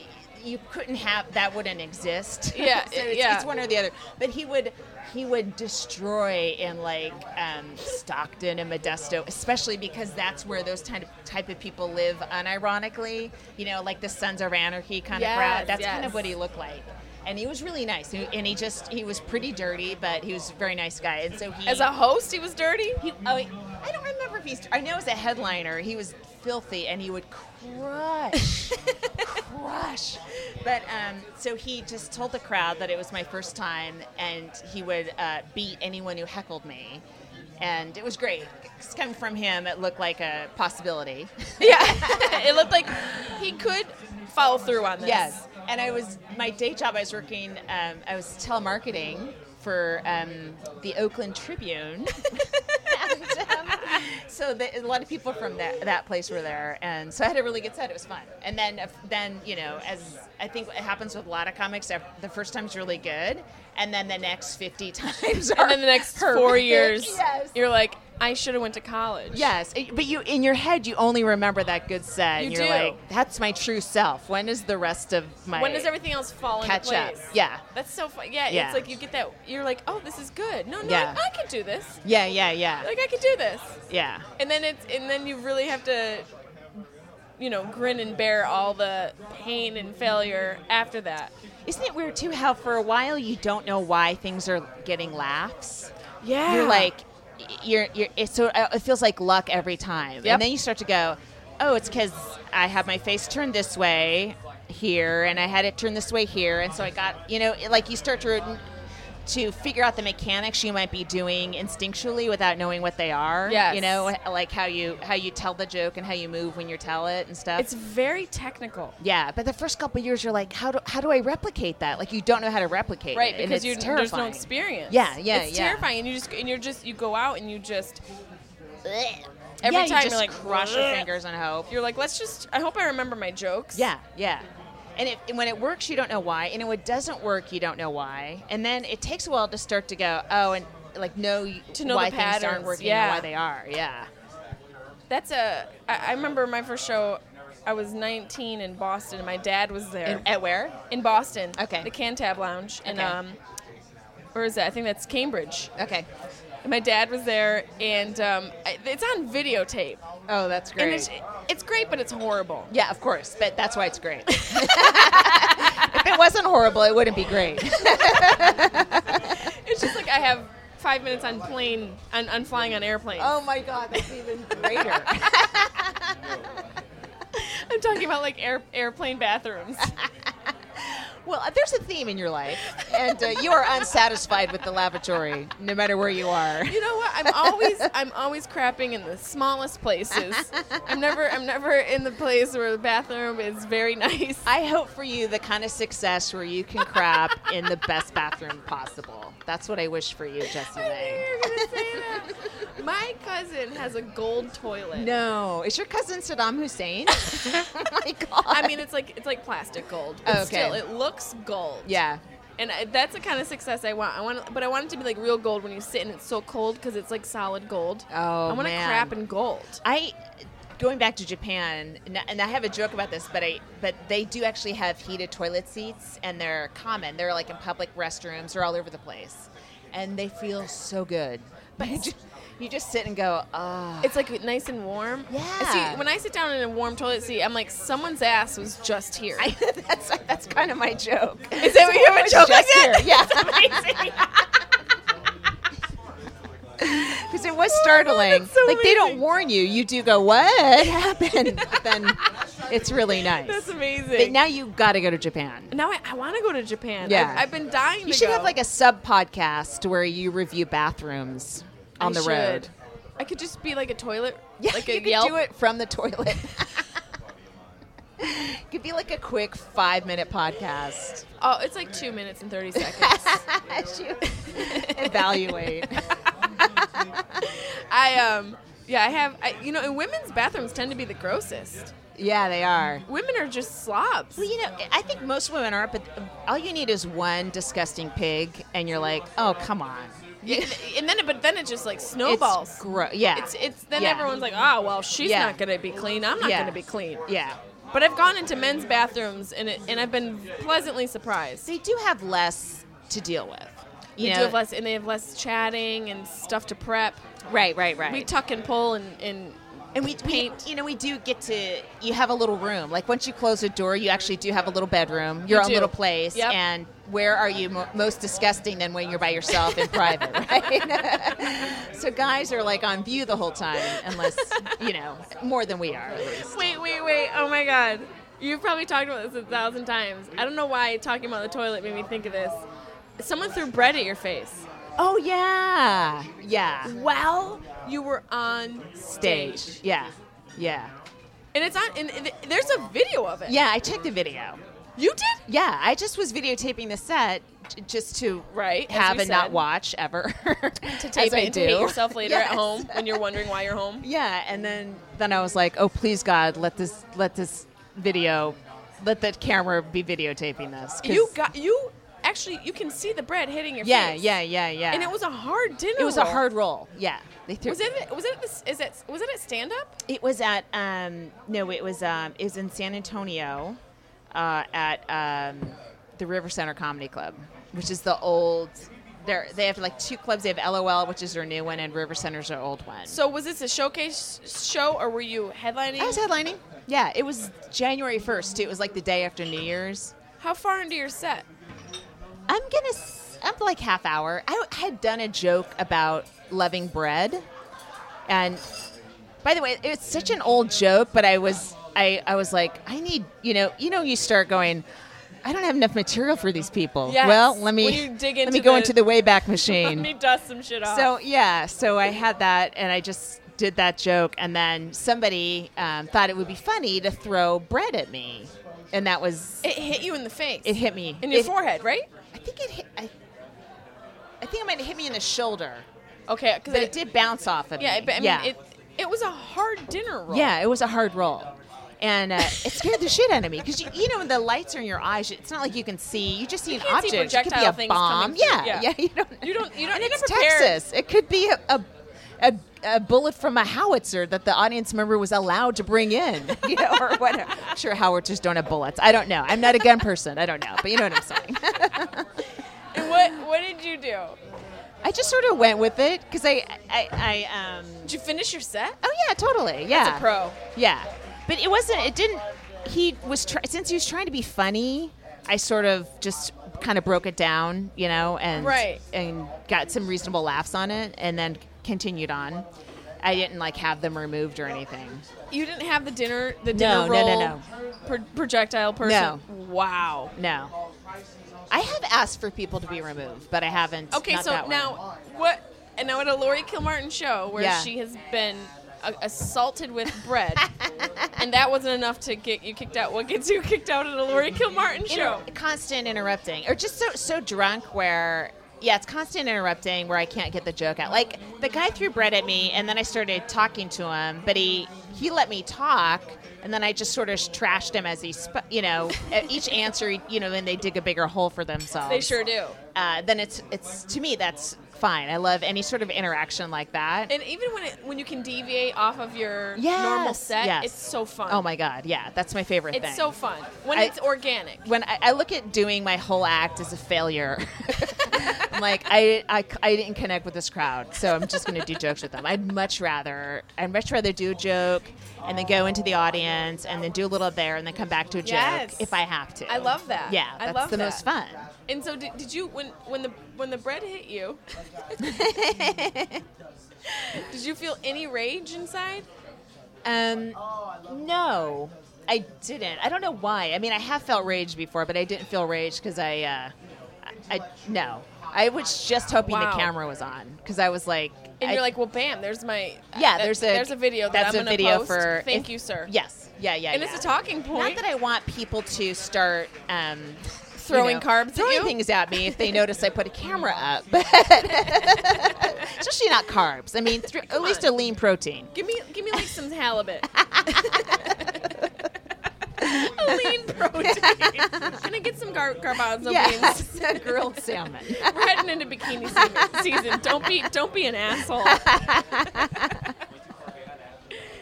you couldn't have that wouldn't exist. (laughs) Yeah, so it's, yeah. it's one or the other. But he would he would destroy in like um, Stockton and Modesto, especially because that's where those type of type of people live. Unironically, you know, like the Sons of Anarchy kind Yes, of crowd. That's kind of what he looked like. And he was really nice, and and he just he was pretty dirty, but he was a very nice guy. And so he As a host, he was dirty. he, oh, I don't remember if he's. I know as a headliner, he was filthy and he would crush, crush. (laughs) But um, so he just told the crowd that it was my first time, and he would uh, beat anyone who heckled me, and it was great. 'Cause Coming from him, it looked like a possibility. yeah, (laughs) (laughs) it looked like he could follow through on this. Yes, and I was my day job. I was working. Um, I was telemarketing for um, the Oakland Tribune. (laughs) and, um, so the, a lot of people from that that place were there, and so I had a really good set. It was fun. And then if- then you know, as I think it happens with a lot of comics, the first time's really good, and then the next fifty (laughs) times And then the next four horrific. years, Yes. you're like, I should have went to college. Yes, it- but you in your head you only remember that good set. You You're do. like, that's my true self. When is the rest of my When does everything else fall catch into up? place? Yeah. That's so fun. Yeah, Yeah. it's like you get that. You're like, oh, this is good. No, no, Yeah. I, I could do this. Yeah, yeah, yeah. Like I could do this. yeah. And then it's and then you really have to, you know, grin and bear all the pain and failure after that. Isn't it weird too how for a while you don't know why things are getting laughs? Yeah. You're like you're you're it, so uh, it feels like luck every time. Yep. And then you start to go, "Oh, it's cuz I have my face turned this way here and I had it turned this way here." And so I got, you know, like you start to to figure out the mechanics you might be doing instinctually without knowing what they are. Yeah, You know, like how you how you tell the joke and how you move when you tell it and stuff. it's very technical. Yeah, but the first couple years, you're like, how do how do I replicate that? Like you don't know how to replicate Right, it, because it's you there's no experience. Yeah, yeah, It's yeah. terrifying, and you just and you're just you go out and you just Every every yeah, time you you're like crush your fingers and hope. You're like, let's just. I hope I remember my jokes. Yeah, yeah. And, it, and when it works, you don't know why, and when it doesn't work, you don't know why. And then it takes a while to start to go, oh, and like know To know why the things aren't working yeah. and why they are. Yeah. That's a. I, I remember my first show. I was 19 in Boston, and my dad was there. And at where? in Boston. Okay. The Cantab Lounge, and Okay. um, where is that? I think that's Cambridge. Okay. And my dad was there, and um, it's on videotape. Oh, that's And great. it's, it's great, but it's horrible. yeah, of course, but that's why it's great. (laughs) if it wasn't horrible, it wouldn't be great. It's just like I have five minutes on plane, on, on flying on airplanes. oh my god, that's even greater. (laughs) (laughs) I'm talking about like air, airplane bathrooms. (laughs) well, there's a theme in your life, and uh, you are unsatisfied with the lavatory, no matter where you are. You know what? I'm always I'm always crapping in the smallest places. I'm never I'm never in the place where the bathroom is very nice. I hope for you the kind of success where you can crap in the best bathroom possible. That's what I wish for you, Jessimae. (laughs) you were gonna say that. My cousin has a gold toilet. No, is your cousin Saddam Hussein? oh (laughs) (laughs) my god. I mean it's like it's like plastic gold. But Okay. still, it looks gold. yeah. And I, that's the kind of success I want. I want, but I want it to be like real gold when you sit and it's so cold because it's like solid gold. Oh, I want to crap in gold. I going back to Japan, and- and I have a joke about this, but I but they do actually have heated toilet seats, and they're common. They're like in public restrooms. They're all over the place, and they feel so good. But (laughs) you just, sit and go, ah. It's like nice and warm. Yeah. See, when I sit down in a warm toilet seat, I'm like, someone's ass was just here. I, (laughs) that's that's kind of my joke. Is that what you have a joke like that? here, Yeah. (laughs) Because it was startling. Oh, so like they don't warn you. You do go, what happened? but then it's really nice. That's amazing. But now you've got to go to Japan. now I, I want to go to Japan. Yeah. I've, I've been dying to You should go. have like a sub podcast where you review bathrooms on I the should. road. I could just be like a toilet, (laughs) Yeah, like you a could Yelp. do it from the toilet. (laughs) could be like a quick five minute podcast. Oh, it's like two minutes and thirty (laughs) seconds. Evaluate. I um, yeah, I have. I, you know, and women's bathrooms tend to be the grossest. Yeah, they are. Women are just slobs. Well, you know, I think most women aren't, but all you need is one disgusting pig, and you're like, oh, come on. Yeah, and then, but then it just like snowballs. It's gro- yeah. It's it's then Yeah. everyone's like, oh well, she's Yeah. not gonna be clean. I'm not gonna be clean. yeah. But I've gone into men's bathrooms and it, and I've been pleasantly surprised. They do have less to deal with. You They know, do have less, and they have less chatting and stuff to prep. right, right, right. We tuck and pull and, and and we, we, you know, we do get to. You have a little room. Like once you close a door, you actually do have a little bedroom, your You own do. little place. Yep. And where are you mo- most disgusting than when you're by yourself in private, (laughs) right? (laughs) so guys are like on view the whole time, unless you know more than we are. Wait, wait, wait! Oh my God, you've probably talked about this a thousand times. I don't know why talking about the toilet made me think of this. Someone threw bread at your face. Oh yeah, yeah. While you were on stage. Yeah, yeah, and it's on. And and there's a video of it. yeah. I checked the video. you did. Yeah, I just was videotaping the set j- just to Right, have and not watch ever. (laughs) To (laughs) tape it and do. hate yourself later at (laughs) home when you're wondering why you're home. Yeah, and then then I was like, oh please God, let this let this video, let the camera be videotaping this. You got you actually you can see the bread hitting your yeah, face. yeah, yeah, yeah. Yeah. And it was a hard dinner. it was a hard roll. Yeah, they threw. Was it? Was it? This, is it? Was it at stand up? It was at um no, it was um it was in San Antonio, uh, at um the River Center Comedy Club, which is the old. They they have like two clubs. They have LOL, which is their new one, and River Center's their old one. So was this a showcase show or were you headlining? I was headlining. Yeah, it was January first. It was like the day after New Year's. How far into your set? I'm gonna. I'm like half hour. I had done a joke about loving bread, and by the way, it's such an old joke, but I was. I, I was like, I need, you know, you know, you start going. I don't have enough material for these people. Yes. Well, let me dig let me go the- into the Wayback (laughs) Machine. Let me dust some shit off. So yeah, so I had that, and I just did that joke, and then somebody um, thought it would be funny to throw bread at me, and that was it hit you in the face. it hit me in your It- forehead, right? I think it hit. I, I think it might have hit me in the shoulder, Okay, because but it did bounce off of Yeah, me. but I mean, yeah. it it was a hard dinner roll. yeah, it was a hard roll. And uh, it scared the shit out of me because you, you know when the lights are in your eyes, it's not like you can see. You just see an can't see object. it could be a bomb. Yeah, Yeah. yeah. You don't. You don't- you don't- And it's prepared. Texas. It could be a, a, a, a bullet from a howitzer that the audience member was allowed to bring in, (laughs) you know, or whatever. I'm sure howitzers don't have bullets. I don't know. I'm not a gun person. I don't know, but you know what I'm saying. (laughs) And (laughs) what What did you do? I just sort of went with it because I, I, I, um. Did you finish your set? Oh yeah, totally. Yeah. That's a pro. Yeah, but it wasn't. It didn't. He was try- since he was trying to be funny. I sort of just kind of broke it down, you know, and Right. and got some reasonable laughs on it, and then continued on. I didn't like have them removed or anything. You didn't have the dinner, the No, dinner no, no, roll no. pro- projectile person. No. Wow. No, I have asked for people to be removed, but I haven't. Okay, not so that one. now what? And now at a Lori Kilmartin show where Yeah. she has been a- assaulted with bread, (laughs) and that wasn't enough to get you kicked out. What gets you (laughs) kicked out at a Lori Kilmartin show? Inter- constant interrupting, or just so so drunk where. Yeah, it's constant interrupting where I can't get the joke out. Like the guy threw bread at me, and then I started talking to him, but he he let me talk, and then I just sort of trashed him as he, sp- you know, at each answer, you know, then they dig a bigger hole for themselves. They sure do. Uh, then it's it's to me that's fine. I love any sort of interaction like that. And even when it when you can deviate off of your Yes, normal set, yes. it's so fun. oh my god, yeah, that's my favorite It's thing. so fun when I- it's organic. when I, I look at doing my whole act as a failure, (laughs) I'm like, I, I, I didn't connect with this crowd, so I'm just going to do jokes with them. I'd much rather, I'd much rather do a joke and then go into the audience and then do a little there and then come back to a joke Yes. if I have to. I love that. Yeah, I that's the that. most fun. And so, did, did you when when the when the bread hit you? (laughs) did you feel any rage inside? Um, no, I didn't. I don't know why. I mean, I have felt rage before, but I didn't feel rage because I, uh, I, I, no. I was just hoping Wow. the camera was on because I was like, And I- you're like, well, bam, there's my Yeah, that- there's a there's a video that that's I'm a video post. for Thank if- you, sir. Yes, yeah, yeah, And yeah. it's a talking point. Not that I want people to start um, Throwing you know, carbs throwing things at me if they (laughs) notice I put a camera up, (laughs) but especially not carbs. I mean, at least a lean protein. Give me give me like some halibut. (laughs) a lean protein. Gonna get some gar- garbanzo beans? Yes, a grilled salmon. We're heading into bikini season. Don't be don't be an asshole.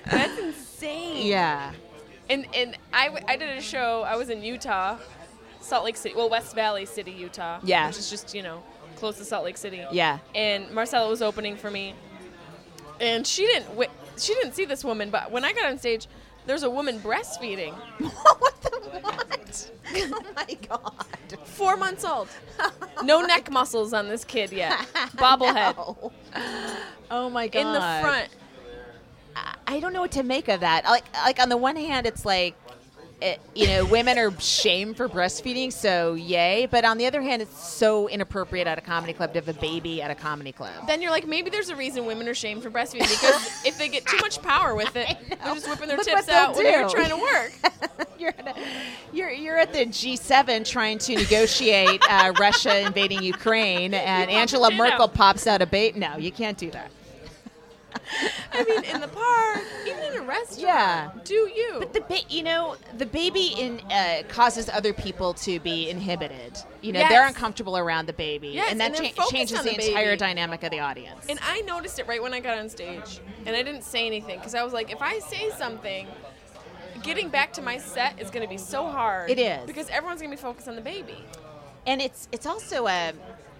That's insane. yeah. And and I, w- I did a show. I was in Utah, Salt Lake City. Well, West Valley City, Utah. Yeah. Which is just you know close to Salt Lake City. Yeah. And Marcella was opening for me, and she didn't wi- she didn't see this woman. But when I got on stage, there's a woman breastfeeding, (laughs) what the what? Oh my god. four months old, no neck muscles on this kid yet, (laughs) bobblehead No. Oh my god. in the front. I- I don't know what to make of that. Like, like on the one hand, it's like, it, you know, women are shamed for breastfeeding, so yay. But on the other hand, it's so inappropriate at a comedy club to have a baby at a comedy club. Then you're like, maybe there's a reason women are shamed for breastfeeding because (laughs) if they get too much power with it, they're just whipping their Look tips out when they're trying to work. (laughs) you're, at a, you're you're at the G7 trying to negotiate uh, Russia invading Ukraine, (laughs) and Angela Merkel pops out a bait. No, you can't do that. (laughs) I mean, in the park, even in a restaurant. Yeah. Do you? But the ba- you know the baby in uh, causes other people to be inhibited. You know Yes. they're uncomfortable around the baby, Yes, and that and cha- changes the, the entire dynamic of the audience. and I noticed it right when I got on stage, and I didn't say anything because I was like, if I say something, getting back to my set is going to be so hard. It is. because everyone's going to be focused on the baby. and it's it's also a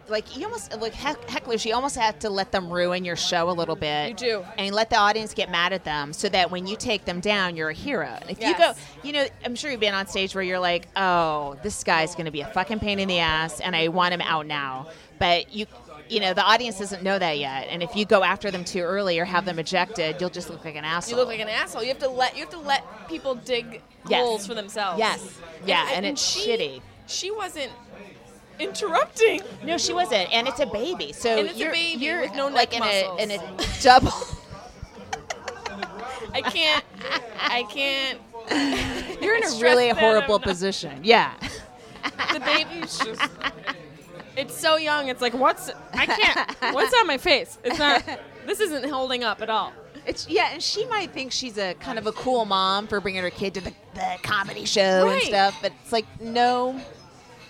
like you almost like heck, hecklers you almost have to let them ruin your show a little bit You do. and let the audience get mad at them so that when you take them down you're a hero and if you go you know i'm sure you've been on stage where you're like oh this guy's going to be a fucking pain in the ass and i want him out now but you you know the audience doesn't know that yet and if you go after them too early or have them ejected you'll just look like an asshole You look like an asshole. You have to let you have to let people dig Yes. holes for themselves. Yes. Yeah, and it's she, shitty. She wasn't interrupting. no she wasn't and it's a baby so And it's a you're, baby you're with no like neck in a, in a double I can't. I can't. (laughs) You're in a really horrible position. Yeah. The baby's just. It's so young. It's like what's I can't. What's on my face? It's not. This isn't holding up at all. It's yeah, and she might think she's a kind of a cool mom for bringing her kid to the, the comedy show Right. and stuff, but it's like no,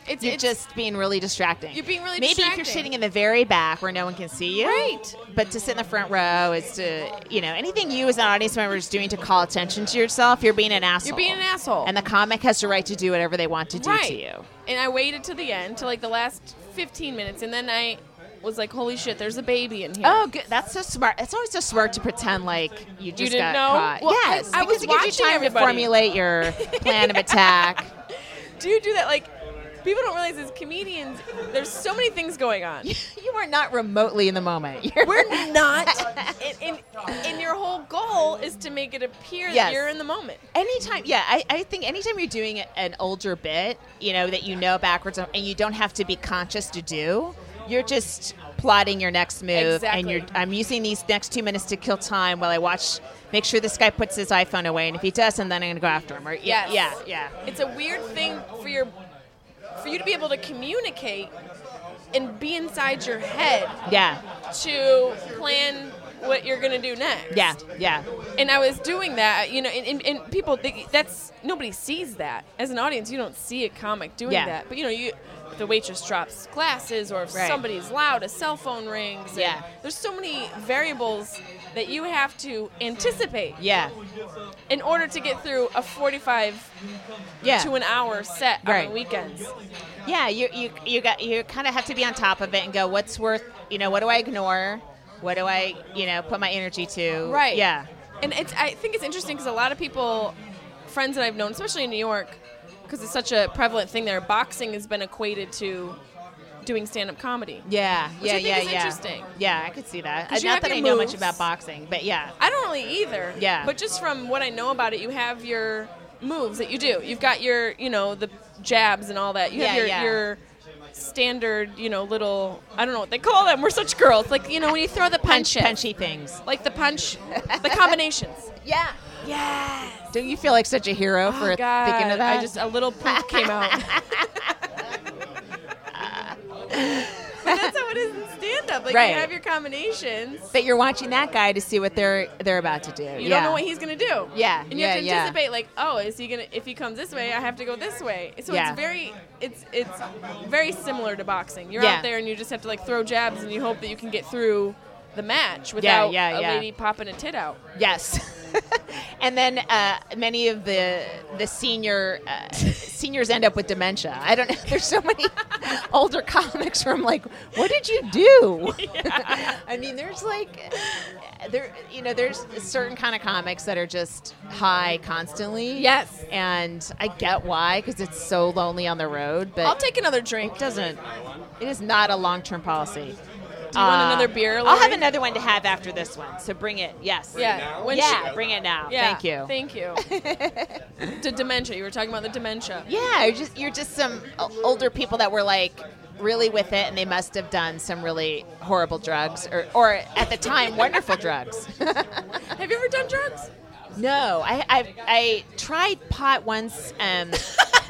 It's you're it's, just being really distracting. You're being really distracting. maybe if you're sitting in the very back where no one can see you, Right. But to sit in the front row is to you know anything you as an audience member is doing to call attention to yourself. You're being an asshole. You're being an asshole. and the comic has the right to do whatever they want to do right. to you. And I waited to the end, to like the last 15 minutes, and then I was like, "Holy shit, there's a baby in here." Oh, good. That's so smart. It's always so smart to pretend like you just didn't got know? caught. Well, yes, I- I was it gives you time everybody. to formulate your (laughs) plan of attack. Do you do that? Like, people don't realize as comedians, there's so many things going on. (laughs) you are not remotely in the moment. You're We're not. (laughs) and, and, and your whole goal is to make it appear Yes. that you're in the moment. anytime yeah I, I think anytime you're doing an older bit you know that you know backwards and you don't have to be conscious to do you're just plotting your next move and you're i'm using these next two minutes to kill time while i watch make sure this guy puts his iphone away and if he doesn't then i'm gonna go after him or yeah Yes. yeah yeah It's a weird thing for your for you to be able to communicate and be inside your head yeah to plan what you're gonna do next. yeah yeah And I was doing that, you know, and, and, and people, they, that's nobody sees that as an audience. You don't see a comic doing Yeah. that, but you know, you the waitress drops glasses or if Right. somebody's loud, a cell phone rings. Yeah. there's so many variables that you have to anticipate yeah in order to get through a 45 yeah to an hour set on Right. the weekends. yeah you you you got you kind of have to be on top of it and go what's worth you know what do i ignore what do i you know put my energy to Right. yeah And it's I think it's interesting because a lot of people, friends that I've known, especially in New York, because it's such a prevalent thing there, boxing has been equated to doing stand-up comedy. Yeah, Which yeah, I think yeah, is yeah. interesting. Yeah, I could see that. Uh, you Not have that I your know much about boxing, but yeah. I don't really either. Yeah. But just from what I know about it, you have your moves that you do. You've got your, you know, the jabs and all that. You have Yeah, your yeah. your standard, you know, little I don't know what they call them. We're such girls. Like, you know, when you throw the punch, Punch, punchy things. like the punch, the (laughs) combinations. Yeah. Yes. Don't you feel like such a hero for oh God, thinking of that? I just a little poop came out. (laughs) (laughs) but that's how it is in stand up. Like Right. you have your combinations. but you're watching that guy to see what they're they're about to do. You yeah. don't know what he's gonna do. Yeah, And you have to yeah, yeah. anticipate like, oh, is he gonna if he comes this way, I have to go this way. So Yeah. it's very it's it's very similar to boxing. You're Yeah. out there and you just have to like throw jabs and you hope that you can get through the match without yeah, a yeah. lady popping a tit out. Yes. (laughs) (laughs) and then uh, many of the the senior uh, seniors end up with dementia. I don't know. (laughs) There's so many (laughs) older comics from like, what did you do? I mean, there's like there you know there's certain kind of comics that are just high constantly. Yes. And I get why because it's so lonely on the road, but I'll take another drink. it doesn't. It is not a long term policy. Do you want Uh, another beer? I'll have another one to have after this one. So bring it. Yes. Yeah. When yeah, she- bring it now. Yeah, Thank you. Thank you. (laughs) to dementia. You were talking about the dementia. yeah, you're just you're just some older people that were like really with it, and they must have done some really horrible drugs, or or at the time wonderful drugs. (laughs) Have you ever done drugs? no, I I, I tried pot once. Um, (laughs)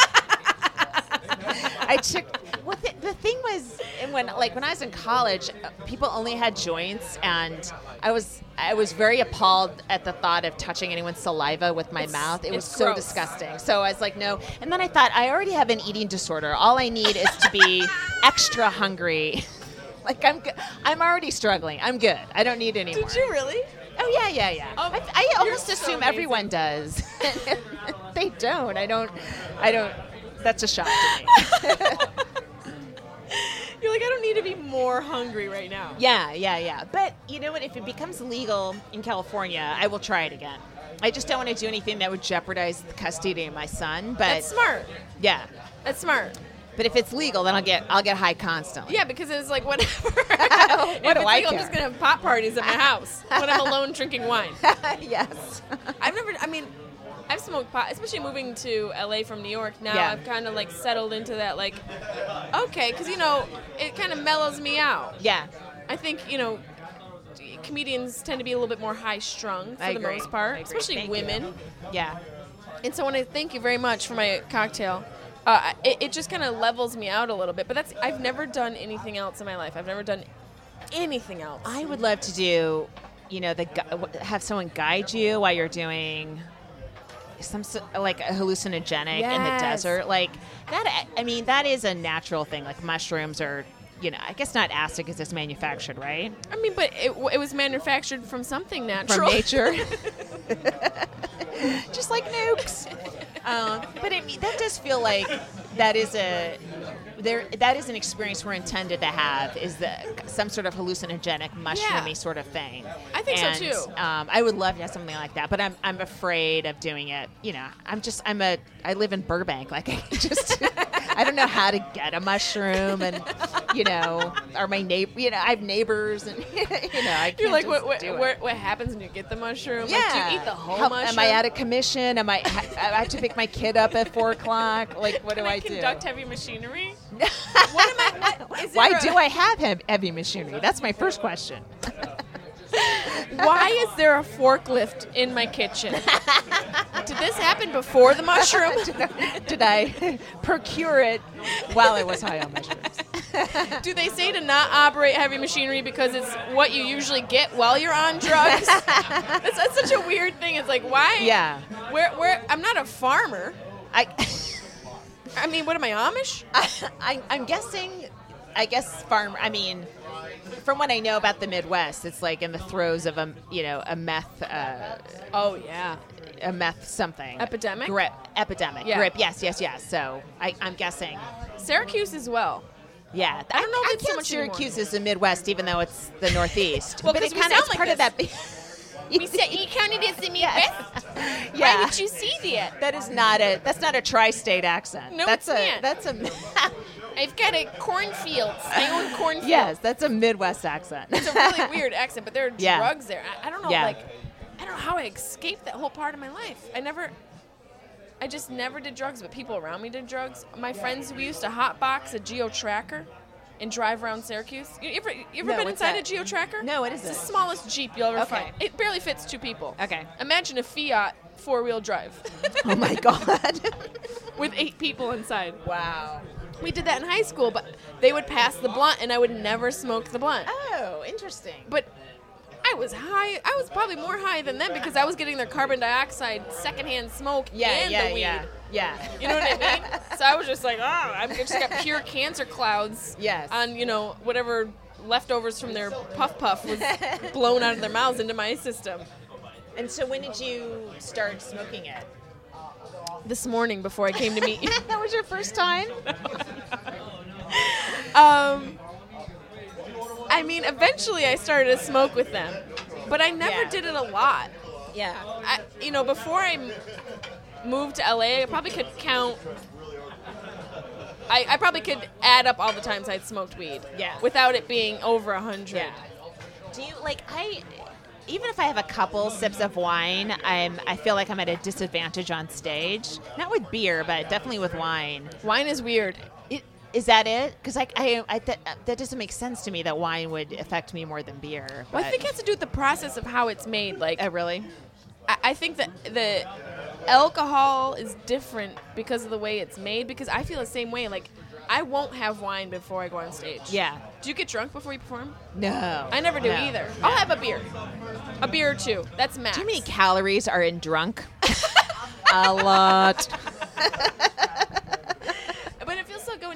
I took. Well, the, the thing was, when like when I was in college, people only had joints, and I was I was very appalled at the thought of touching anyone's saliva with my mouth. It was it's so gross. disgusting. So I was like, no. And then I thought, I already have an eating disorder. All I need is to be (laughs) extra hungry. (laughs) like I'm, I'm already struggling. I'm good. I don't need any more. Did you really? Oh yeah, yeah, yeah. Oh, I, I almost so assume amazing. everyone does. (laughs) they don't. I don't. I don't. That's a shock to me. (laughs) You're like, I don't need to be more hungry right now. yeah, yeah, yeah. But you know what? If it becomes legal in California, I will try it again. I just don't want to do anything that would jeopardize the custody of my son. But That's smart. yeah. That's smart. But if it's legal, then I'll get I'll get high constantly. Yeah, because it's like whatever. (laughs) What (laughs) if do it's I legal, I'm just gonna have pot parties at my house when I'm alone drinking wine. yes. I've never. I mean, I've smoked pot, especially moving to LA from New York. Now Yeah. I've kind of like settled into that. Like, okay, because you know, it kind of mellows me out. yeah. I think you know, comedians tend to be a little bit more high strung for I the agree. most part, especially Thank women. you. Yeah. And so when I thank you very much for my cocktail, uh, it, it just kind of levels me out a little bit. But that's I've never done anything else in my life. I've never done anything else. I would love to do, you know, the have someone guide you while you're doing some like a hallucinogenic in the desert. Like that. I mean, that is a natural thing. Like mushrooms are, you know, I guess not acid because it's manufactured, right? I mean, but it, it was manufactured from something natural, From nature. (laughs) (laughs) Just like nukes. Um, but I mean, that does feel like that is a there that is an experience we're intended to have is the some sort of hallucinogenic mushroomy Yeah. sort of thing. I think so, too. Um, I would love to have something like that, but I'm I'm afraid of doing it. You know, I'm just I'm a I live in Burbank, like I (laughs) just I don't know how to get a mushroom, and you know, are my neighbor? You know, I have neighbors, and (laughs) you know, I can't You're like, what, it. what, what happens when you get the mushroom? Yeah. Like, do you eat the whole How- mushroom? Am I out of commission? Am I? I have to pick my kid up at four o'clock. Like, what Can do I, I, do? conduct heavy machinery? (laughs) what am I? What, Why a- do I have heavy machinery? That's my first question. Why is there a forklift in my kitchen? Did this happen before the mushroom? (laughs) Did I (laughs) procure it while I was high on mushrooms? (laughs) Do they say to not operate heavy machinery because it's what you usually get while you're on drugs? (laughs) that's, that's such a weird thing. It's like why? Yeah. Where where I'm not a farmer. I, I mean, what am I Amish? (laughs) I, I'm guessing. I guess farm. I mean, from what I know about the Midwest, it's like in the throes of a you know a meth. Uh, Oh yeah. a meth something Epidemic? grip epidemic Yeah. grip yes yes yes so I, i'm guessing Syracuse as well. Yeah, I don't know if I it's so much Syracuse is the Midwest, even though it's the Northeast. Well, but it kind of like part of that. (laughs) We said you counted as the Midwest. (laughs) yeah, Why did you see that? that is not a that's not a tri-state accent. No, that's it's a not. that's a (laughs) I've got a cornfield. I own cornfield. yes, that's a Midwest accent. It's a really weird accent, but there are Yeah. drugs there. I, I don't know, Yeah. like, I don't know how I escaped that whole part of my life. I never, I just never did drugs, but people around me did drugs. My friends, we used to hotbox a Geo Tracker and drive around Syracuse. You ever, you ever No, been inside that? a Geo Tracker? No, what is it's it? the smallest Jeep you'll ever Okay. find. It barely fits two people. Okay. Imagine a Fiat four wheel drive (laughs) oh my god! (laughs) with eight people inside. wow. We did that in high school, but they would pass the blunt, and I would never smoke the blunt. Oh, interesting. But I was high. I was probably more high than them because I was getting their carbon dioxide secondhand smoke yeah, and yeah, the weed. yeah, yeah. You know what I mean? (laughs) so I was just like, oh, I've just got pure cancer clouds. Yes. On you know whatever leftovers from their puff puff was blown out of their mouths into my system. And so, when did you start smoking it? This morning before I came to meet you. (laughs) that was your first time. (laughs) Um, I mean, eventually I started to smoke with them, but I never Yeah. did it a lot. Yeah. I, you know, before I moved to LA, I probably could count. I, I probably could add up all the times I'd smoked weed. Yeah. Without it being over a hundred. Yeah. Do you like I? Even if I have a couple sips of wine, I'm I feel like I'm at a disadvantage on stage. Not with beer, but definitely with wine. Wine is weird. It, is that it? Because I, I, I that, that doesn't make sense to me that wine would affect me more than beer. Well, I think it has to do with the process of how it's made. Like, Oh, really? I, I think that the alcohol is different because of the way it's made. Because I feel the same way. Like, I won't have wine before I go on stage. Yeah. Do you get drunk before you perform? No. I never do No. either. I'll have a beer, a beer or two. That's max. Do you know how many calories are in drunk? (laughs) a lot. (laughs)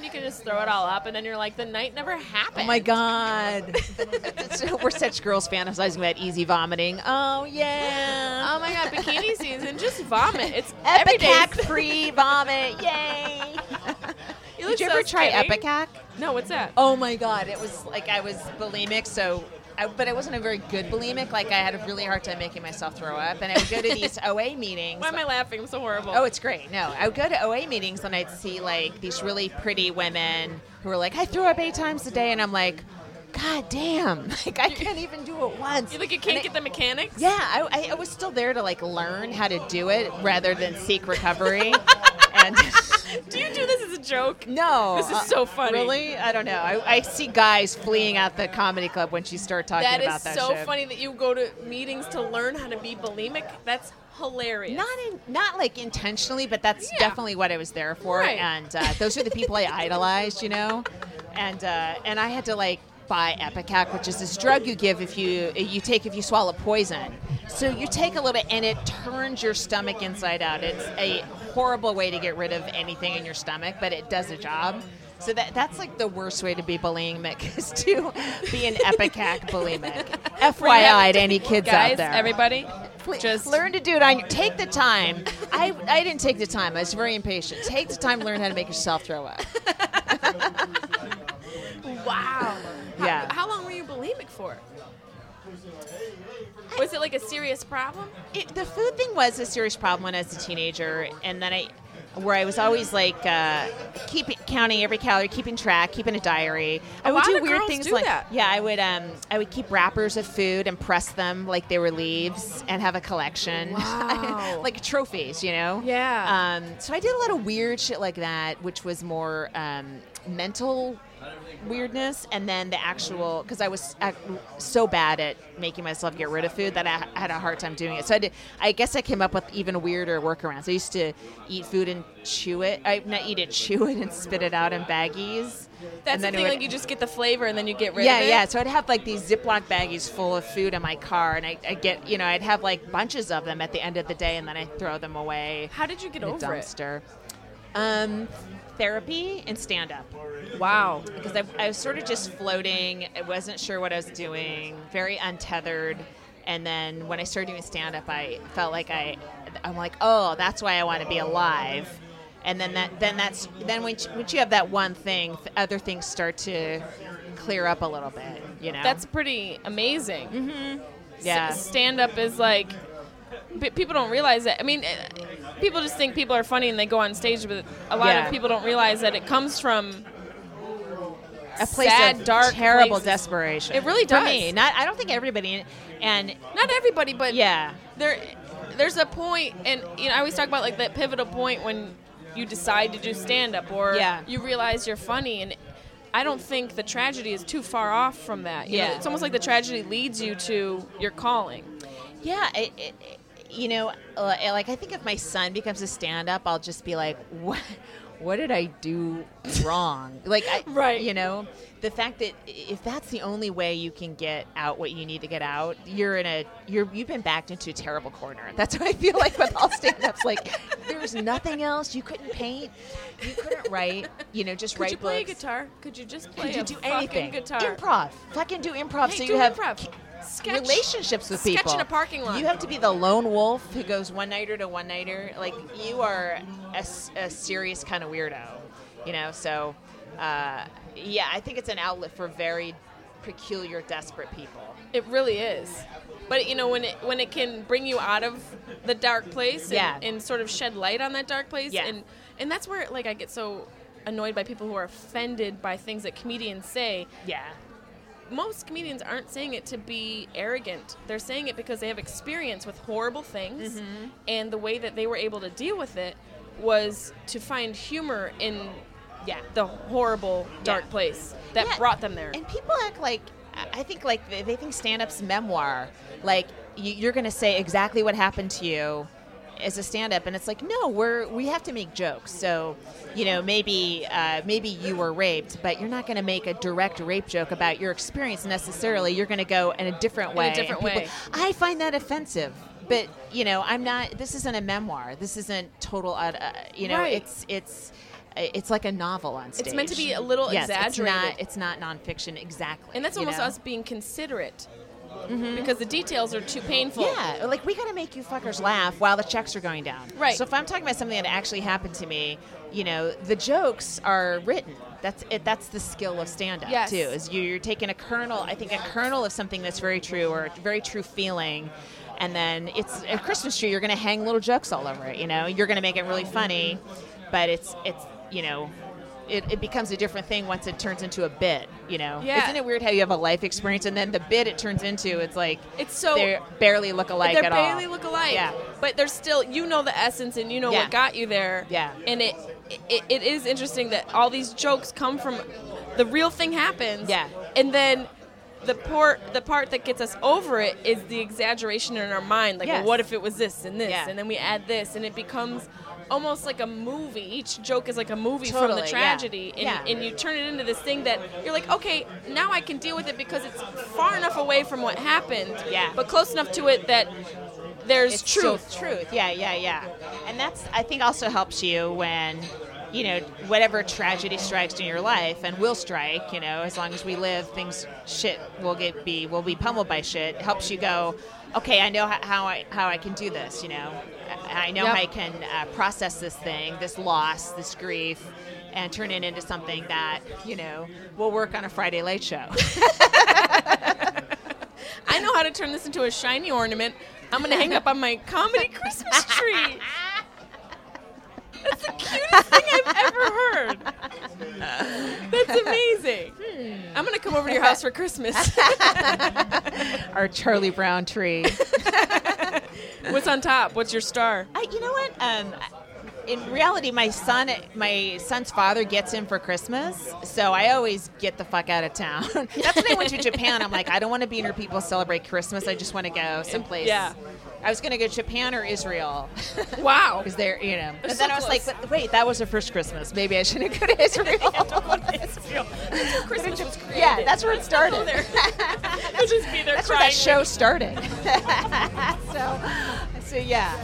you can just throw it all up, and then you're like, the night never happened. Oh my god. (laughs) We're such girls fantasizing about easy vomiting. Oh yeah. Oh my god, bikini season, just vomit. It's (laughs) every day. Epicac (laughs) free vomit. Yay. You Did you so ever try skinny. Epicac? No, what's that? Oh my god, it was like I was bulimic, so I, but I wasn't a very good bulimic. Like I had a really hard time making myself throw up, and I would go to these OA meetings. Why am I laughing? I'm so horrible. Oh, it's great. No, I would go to OA meetings and I'd see like these really pretty women who were like, I threw up eight times a day, and I'm like, God damn, (laughs) like I can't even do it once. you like you can't I- get the mechanics? Yeah, I, I- I was still there to like learn how to do it rather than seek recovery. (laughs) and Do you do this as a joke? no, This is uh, so funny. Really, I don't know. I, I see guys fleeing out the comedy club when she start talking That about is that so shit. funny that you go to meetings to learn how to be bulimic. That's hilarious. Not in, not like intentionally, but that's Yeah. definitely what I was there for. Right. And uh, those are the people I (laughs) idolized, you know. And uh, and I had to like buy Epicac, which is this drug you give if you you take if you swallow poison. So you take a little, bit, and it turns your stomach inside out. It's a horrible way to get rid of anything in your stomach, but it does a job. So that that's like the worst way to be bulimic (laughs) is to be an Epicac bulimic. (laughs) FYI, to any kids Guys, out there. everybody, just learn to do it on your take the time i i didn't take the time i was very impatient take the time to learn how to make yourself throw up (laughs) Wow. Yeah. How, how long were you bulimic for? Was it like a serious problem? it, the food thing was a serious problem when I was a teenager, and then I, where I was always like uh, keeping counting every calorie, keeping track, keeping a diary. I A would lot do weird girls things do like that. yeah, I would um I would keep wrappers of food and press them like they were leaves and have a collection, Wow. (laughs) like trophies, you know. Yeah. Um, so I did a lot of weird shit like that, which was more um, mental weirdness and then the actual because i was so bad at making myself get rid of food that i had a hard time doing it. So i did i guess i came up with even weirder workarounds. I used to eat food and chew it i not eat it (laughs) chew it and spit it out in baggies. That's the it thing, would- like you just get the flavor and then you get rid yeah of it. yeah. So i'd have like these ziploc baggies full of food in my car and I, i'd get you know i'd have like bunches of them at the end of the day and then i'd throw them away How did you get over it? dumpster. Um therapy and stand up Wow. because I, I was sort of just floating. I wasn't sure what I was doing, very untethered. And then when I started doing stand up, I felt like I, I'm like, oh, that's why I want to be alive. And then that, then that's, then when once you have that one thing, other things start to clear up a little bit. You know, That's pretty amazing. Mm-hmm. yeah, Stand up is like people don't realize that. I mean, eh, people just think people are funny and they go on stage, but a lot Yeah. of people don't realize that it comes from a place sad, of dark terrible places. desperation. It really For does. me, not. I don't think everybody. And not everybody, but yeah, there there's a point and you know I always talk about like that pivotal point when you decide to do stand up or Yeah. you realize you're funny and I don't think the tragedy is too far off from that. You know, Yeah. it's almost like the tragedy leads you to your calling. Yeah, it, it, it- you know, like I think if my son becomes a stand-up, I'll just be like, what? What did I do wrong? Like, I, (laughs) Right. You know, the fact that if that's the only way you can get out what you need to get out, you're in a you're you've been backed into a terrible corner. That's what I feel like with all stand-ups. Like, there's nothing else. You couldn't paint. You couldn't write. You know, just Could write you play a guitar? Could you just play Could you a do fucking anything? guitar? Improv. Fucking do improv. Hey, so do you have improv. Sketch- relationships with sketch people. in a parking lot. You have to be the lone wolf who goes one nighter to one nighter. Like you are a serious kind of weirdo, you know. So, uh, yeah, I think it's an outlet for very peculiar, desperate people. It really is. But you know when it when it can bring you out of the dark place and, Yeah. and sort of shed light on that dark place Yeah. and and that's where like I get so annoyed by people who are offended by things that comedians say. Yeah. Most comedians aren't saying it to be arrogant. They're saying it because they have experience with horrible things Mm-hmm. and the way that they were able to deal with it was to find humor in Yeah. the horrible dark Yeah. place that Yeah, brought them there. And people act like I think like they, think stand-up's memoir. Like you're going to say exactly what happened to you as a stand-up, and it's like no, we're we have to make jokes. So you know maybe uh, maybe you were raped, but you're not going to make a direct rape joke about your experience necessarily. You're going to go in a different a way. different people- way. I find that offensive. But you know, I'm not. This isn't a memoir. This isn't total. Uh, uh, you know, Right. it's it's it's like a novel on stage. It's meant to be a little yes, exaggerated. It's not, it's not nonfiction exactly. And that's you almost know? us being considerate. Mm-hmm. Because the details are too painful. Yeah, like we got to make you fuckers laugh while the checks are going down. Right. So if I'm talking about something that actually happened to me, you know, the jokes are written. That's it. That's the skill of stand-up Yes. too. Is you- you're taking a kernel. I think a kernel of something that's very true or a very true feeling. And then it's a Christmas tree. You're going to hang little jokes all over it. You know, you're going to make it really funny, but it's it's you know, it, it becomes a different thing once it turns into a bit. You know, Yeah. isn't it weird how you have a life experience and then the bit it turns into it's like It's so they barely look alike they barely all. look alike. Yeah. But there's still you know the essence and you know Yeah. what got you there. Yeah. And it, it it is interesting that all these jokes come from the real thing happens. Yeah. And then the part the part that gets us over it is the exaggeration in our mind. Like, Yes. well, what if it was this and this, Yeah. and then we add this, and it becomes almost like a movie. Each joke is like a movie from Totally, the yeah. tragedy, and, Yeah. and you turn it into this thing that you're like, okay, now I can deal with it because it's far enough away from what happened, Yeah. but close enough to it that there's it's truth. truth. Yeah, yeah, yeah. And that's I think also helps you when you know whatever tragedy strikes in your life and will strike. You know, as long as we live, things shit will get be will be pummeled by shit. Helps you go. Okay, I know how, I how I can do this. You know, I know Yep. how I can uh, process this thing, this loss, this grief. and turn it into something that you know will work on a Friday late show. (laughs) I know how to turn this into a shiny ornament. I'm gonna hang up on my comedy Christmas tree. (laughs) That's the cutest thing I've ever heard. That's amazing. I'm gonna come over to your house for Christmas. (laughs) Our Charlie Brown tree. (laughs) What's on top? What's your star? I, you know what? Um, in reality, my son, my son's father gets him for Christmas, so I always get the fuck out of town. (laughs) That's when I went to Japan. I'm like, I don't want to be near people celebrate Christmas. I just want to go someplace. Yeah. I was going to go to Japan or Israel (laughs) Wow. because they're, you know. But so then I was like, close. but wait, that was the first Christmas. Maybe I shouldn't go to (laughs) Israel. (laughs) Christmas was created. yeah, that's where it started. there. I'll just be there That's where that show started. so, so yeah.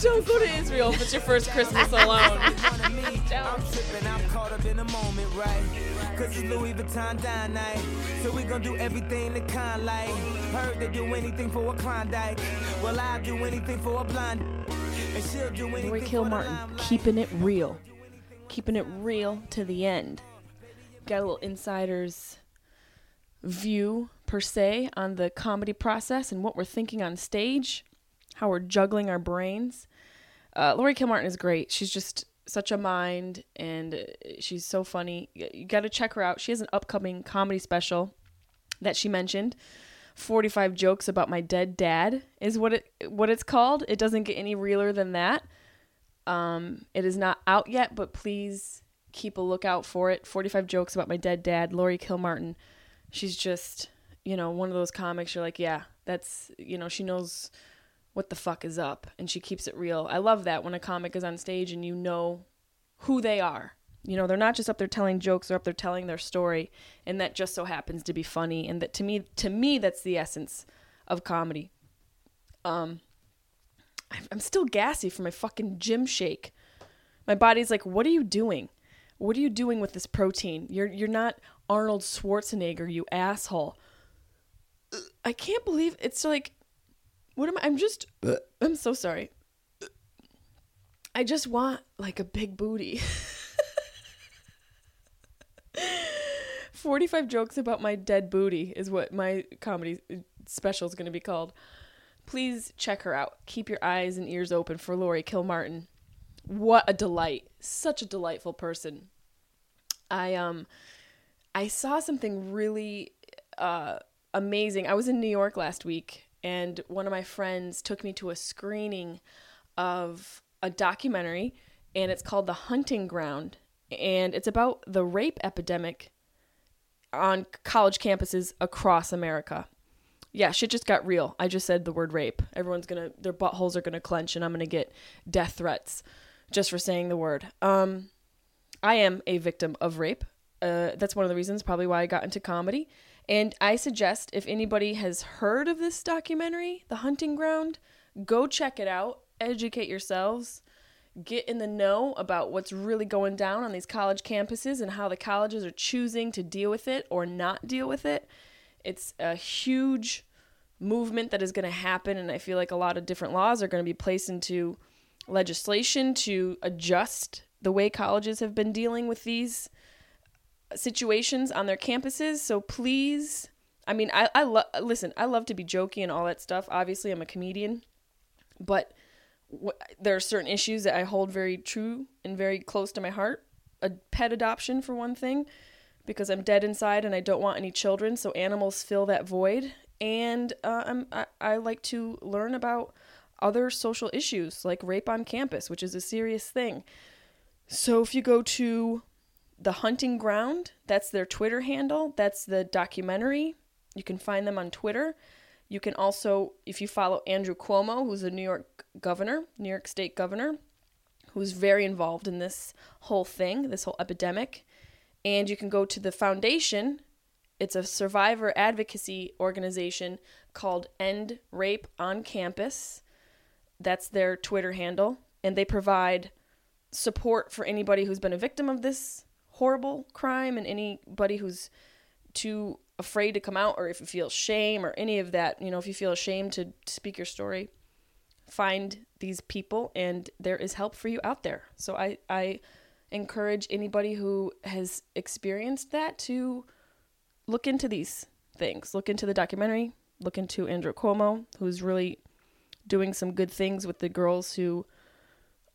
Don't go to Israel if it's your first Christmas alone. I'm tripping, I'm caught up in the moment, right? Cause it's Louis Vuitton dine night. So we gon' do everything the kind like. Heard they do anything for a Klondike. Well, I'll do anything for a blonde. And she'll do anything Roy Kilmartin, keeping it real. Keeping it real to the end. Got a little insider's view, per se, on the comedy process and what we're thinking on stage, how we're juggling our brains. Uh, Lori Kilmartin is great. She's just such a mind and uh, she's so funny. You got to check her out. She has an upcoming comedy special that she mentioned. 45 jokes about my dead dad is what it what it's called. It doesn't get any realer than that. Um, it is not out yet, but please keep a lookout for it. 45 jokes about my dead dad, Lori Kilmartin. She's just, you know, one of those comics you're like, yeah, that's, you know, she knows what the fuck is up and she keeps it real. I love that when a comic is on stage and you know who they are. You know, they're not just up there telling jokes, they're up there telling their story and that just so happens to be funny and that to me to me that's the essence of comedy. Um I'm- still gassy from my fucking gym shake. My body's like, "What are you doing? What are you doing with this protein? You're you're not Arnold Schwarzenegger, you asshole." I can't believe it's like what am I? I'm just I'm so sorry. I just want like a big booty. (laughs) 45 jokes about my dead booty is what my comedy special is going to be called. Please check her out. Keep your eyes and ears open for Lori Kilmartin. What a delight. Such a delightful person. I um I saw something really uh amazing. I was in New York last week and one of my friends took me to a screening of a documentary and it's called The Hunting Ground and it's about the rape epidemic on college campuses across America. Yeah, shit just got real. I just said the word rape. Everyone's gonna, their buttholes are gonna clench, and I'm gonna get death threats just for saying the word. Um, I am a victim of rape. Uh, that's one of the reasons, probably why I got into comedy. And I suggest if anybody has heard of this documentary, The Hunting Ground, go check it out. Educate yourselves get in the know about what's really going down on these college campuses and how the colleges are choosing to deal with it or not deal with it. It's a huge movement that is going to happen, and I feel like a lot of different laws are going to be placed into legislation to adjust the way colleges have been dealing with these situations on their campuses. So please, I mean, I, I love, listen, I love to be jokey and all that stuff. Obviously, I'm a comedian, but wh- there are certain issues that I hold very true and very close to my heart. A pet adoption, for one thing, because I'm dead inside and I don't want any children, so animals fill that void. And uh, I'm, I, I like to learn about other social issues like rape on campus, which is a serious thing. So if you go to The Hunting Ground, that's their Twitter handle, that's the documentary. You can find them on Twitter. You can also, if you follow Andrew Cuomo, who's a New York governor, New York State governor, who's very involved in this whole thing, this whole epidemic. And you can go to the foundation. It's a survivor advocacy organization called End Rape on Campus. That's their Twitter handle. And they provide support for anybody who's been a victim of this horrible crime and anybody who's too afraid to come out or if you feel shame or any of that, you know, if you feel ashamed to speak your story, find these people and there is help for you out there. So I I encourage anybody who has experienced that to look into these things. Look into the documentary, look into Andrew Cuomo, who's really doing some good things with the girls who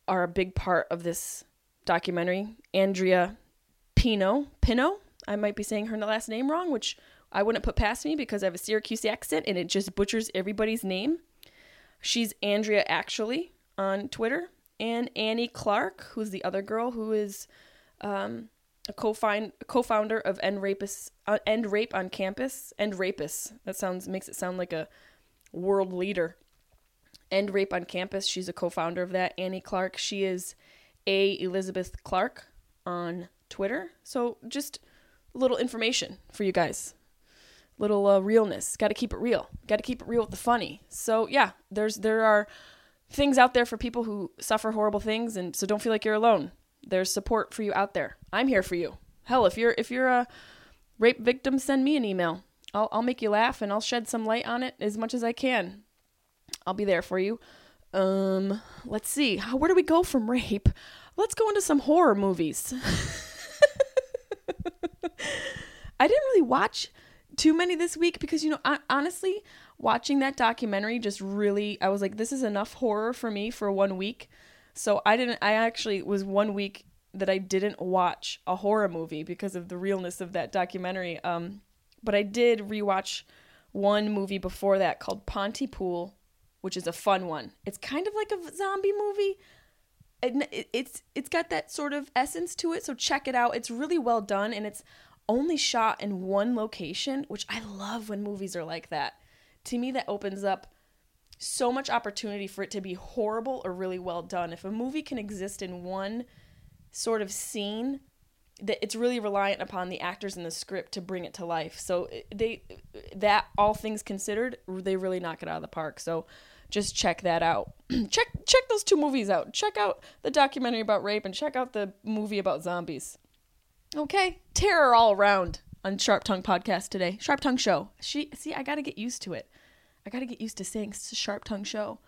are a big part of this documentary. Andrea Pino, Pino, I might be saying her last name wrong, which I wouldn't put past me because I have a Syracuse accent and it just butchers everybody's name. She's Andrea actually on Twitter, and Annie Clark, who's the other girl who is um, a co-founder of End uh, End Rape on Campus. End Rapist. That sounds makes it sound like a world leader. End Rape on Campus. She's a co-founder of that. Annie Clark. She is a Elizabeth Clark on Twitter. So just little information for you guys little uh, realness. Got to keep it real. Got to keep it real with the funny. So yeah, there's there are things out there for people who suffer horrible things, and so don't feel like you're alone. There's support for you out there. I'm here for you. Hell, if you're if you're a rape victim, send me an email. I'll I'll make you laugh and I'll shed some light on it as much as I can. I'll be there for you. Um, let's see. Where do we go from rape? Let's go into some horror movies. (laughs) I didn't really watch too many this week because you know honestly watching that documentary just really I was like this is enough horror for me for one week. So I didn't I actually was one week that I didn't watch a horror movie because of the realness of that documentary. Um but I did rewatch one movie before that called Pontypool, which is a fun one. It's kind of like a zombie movie. It, it's it's got that sort of essence to it, so check it out. It's really well done and it's only shot in one location, which I love when movies are like that. To me, that opens up so much opportunity for it to be horrible or really well done. If a movie can exist in one sort of scene, that it's really reliant upon the actors in the script to bring it to life. So uh, they that all things considered, they really knock it out of the park. So just check that out. (clears throat) check check those two movies out. Check out the documentary about rape and check out the movie about zombies. Okay, terror all around on Sharp Tongue podcast today. Sharp Tongue show. She see, I got to get used to it. I got to get used to saying Sharp Tongue show.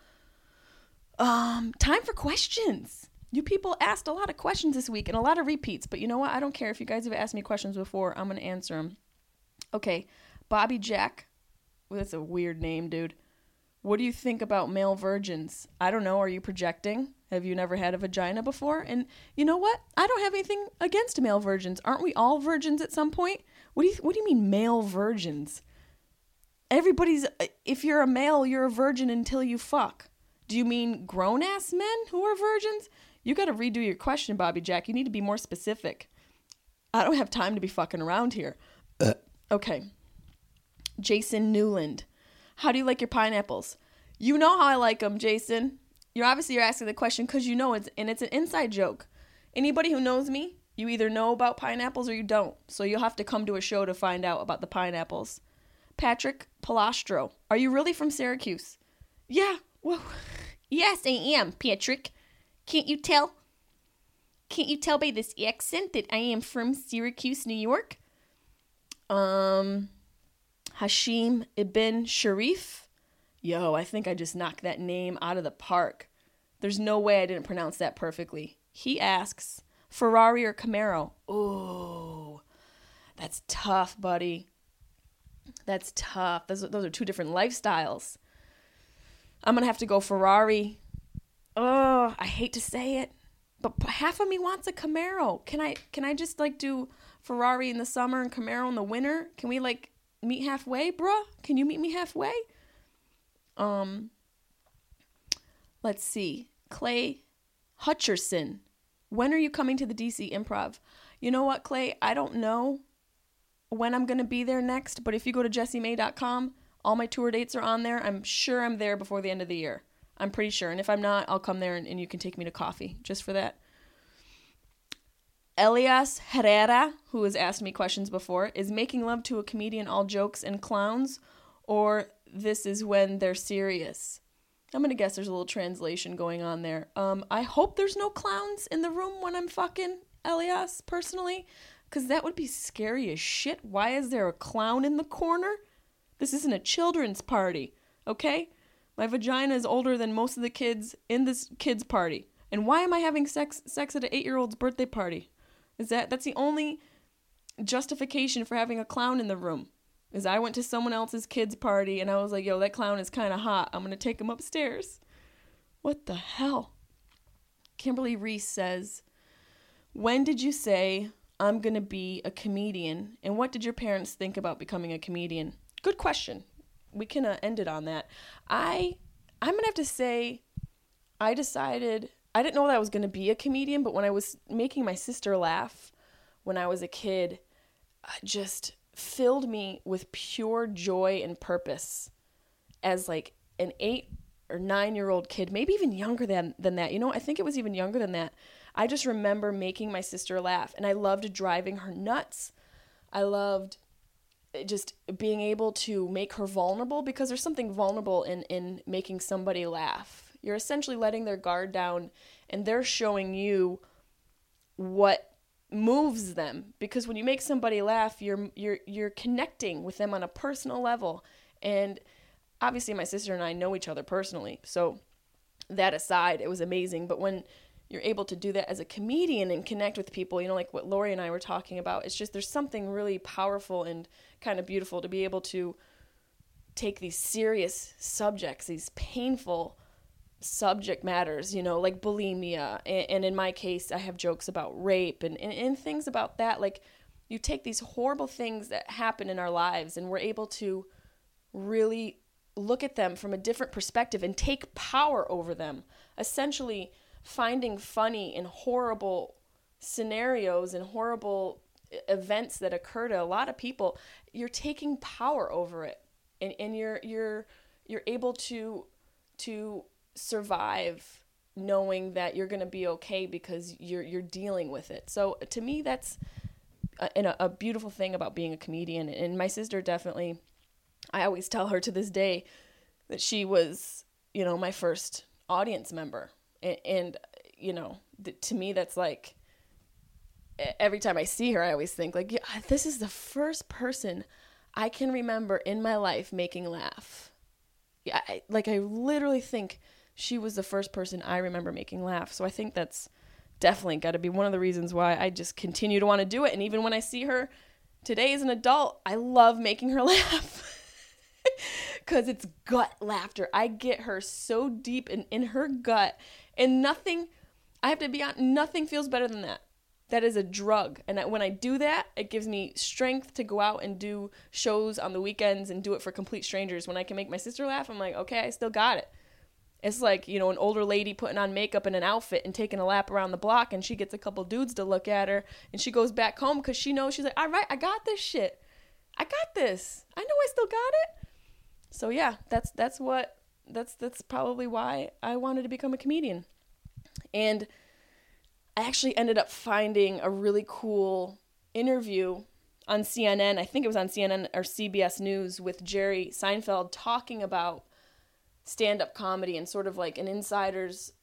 Um, time for questions. You people asked a lot of questions this week and a lot of repeats, but you know what? I don't care if you guys have asked me questions before. I'm gonna answer them. Okay, Bobby Jack. Well, that's a weird name, dude. What do you think about male virgins? I don't know. Are you projecting? Have you never had a vagina before? And you know what? I don't have anything against male virgins. Aren't we all virgins at some point? What do you What do you mean male virgins? Everybody's. If you're a male, you're a virgin until you fuck. Do you mean grown ass men who are virgins? You got to redo your question, Bobby Jack. You need to be more specific. I don't have time to be fucking around here. Uh. Okay. Jason Newland. How do you like your pineapples? You know how I like them, Jason you're obviously you're asking the question because you know it's and it's an inside joke. Anybody who knows me, you either know about pineapples or you don't. So you'll have to come to a show to find out about the pineapples. Patrick Palastro, are you really from Syracuse? Yeah. Well, (laughs) yes, I am, Patrick. Can't you tell? Can't you tell by this accent that I am from Syracuse, New York? Um, Hashim Ibn Sharif. Yo, I think I just knocked that name out of the park. There's no way I didn't pronounce that perfectly. He asks, Ferrari or Camaro? Oh, that's tough, buddy. That's tough. Those, those are two different lifestyles. I'm going to have to go Ferrari. Oh, I hate to say it, but half of me wants a Camaro. Can I can I just like do Ferrari in the summer and Camaro in the winter? Can we like meet halfway, bruh? Can you meet me halfway? Um, let's see. Clay Hutcherson. When are you coming to the DC Improv? You know what, Clay? I don't know when I'm going to be there next, but if you go to jessiemay.com, all my tour dates are on there. I'm sure I'm there before the end of the year. I'm pretty sure. And if I'm not, I'll come there and, and you can take me to coffee just for that. Elias Herrera, who has asked me questions before, is making love to a comedian all jokes and clowns, or this is when they're serious. I'm gonna guess there's a little translation going on there. Um, I hope there's no clowns in the room when I'm fucking Elias personally, because that would be scary as shit. Why is there a clown in the corner? This isn't a children's party, okay? My vagina is older than most of the kids in this kids' party. And why am I having sex sex at an 8-year-old's birthday party? Is that that's the only justification for having a clown in the room? Is I went to someone else's kid's party and I was like, "Yo, that clown is kind of hot. I'm going to take him upstairs." What the hell? Kimberly Reese says, "When did you say I'm going to be a comedian and what did your parents think about becoming a comedian?" Good question. We can uh, end it on that. I I'm going to have to say I decided I didn't know that I was going to be a comedian, but when I was making my sister laugh when I was a kid, it just filled me with pure joy and purpose as like an 8 or 9 year old kid, maybe even younger than than that. You know, I think it was even younger than that. I just remember making my sister laugh and I loved driving her nuts. I loved just being able to make her vulnerable because there's something vulnerable in in making somebody laugh. You're essentially letting their guard down and they're showing you what moves them because when you make somebody laugh, you're you're you're connecting with them on a personal level. And obviously my sister and I know each other personally. So that aside, it was amazing, but when you're able to do that as a comedian and connect with people, you know, like what Lori and I were talking about. It's just there's something really powerful and kind of beautiful to be able to take these serious subjects, these painful subject matters, you know, like bulimia. And, and in my case, I have jokes about rape and, and, and things about that. Like, you take these horrible things that happen in our lives and we're able to really look at them from a different perspective and take power over them. Essentially, finding funny in horrible scenarios and horrible events that occur to a lot of people, you're taking power over it. And, and you're you're you're able to to survive knowing that you're going to be okay because you're you're dealing with it. So to me that's a, a, a beautiful thing about being a comedian. And my sister definitely I always tell her to this day that she was, you know, my first audience member. And, and you know th- to me that's like every time i see her i always think like yeah, this is the first person i can remember in my life making laugh. Yeah I, like i literally think she was the first person i remember making laugh so i think that's definitely got to be one of the reasons why i just continue to want to do it and even when i see her today as an adult i love making her (laughs) laugh because it's gut laughter. I get her so deep in, in her gut, and nothing, I have to be honest, nothing feels better than that. That is a drug. And when I do that, it gives me strength to go out and do shows on the weekends and do it for complete strangers. When I can make my sister laugh, I'm like, okay, I still got it. It's like, you know, an older lady putting on makeup and an outfit and taking a lap around the block, and she gets a couple dudes to look at her, and she goes back home because she knows she's like, all right, I got this shit. I got this. I know I still got it so yeah, that's that's what that's that's probably why I wanted to become a comedian. And I actually ended up finding a really cool interview on CNN. I think it was on CNN or CBS News with Jerry Seinfeld talking about stand up comedy and sort of like an insider's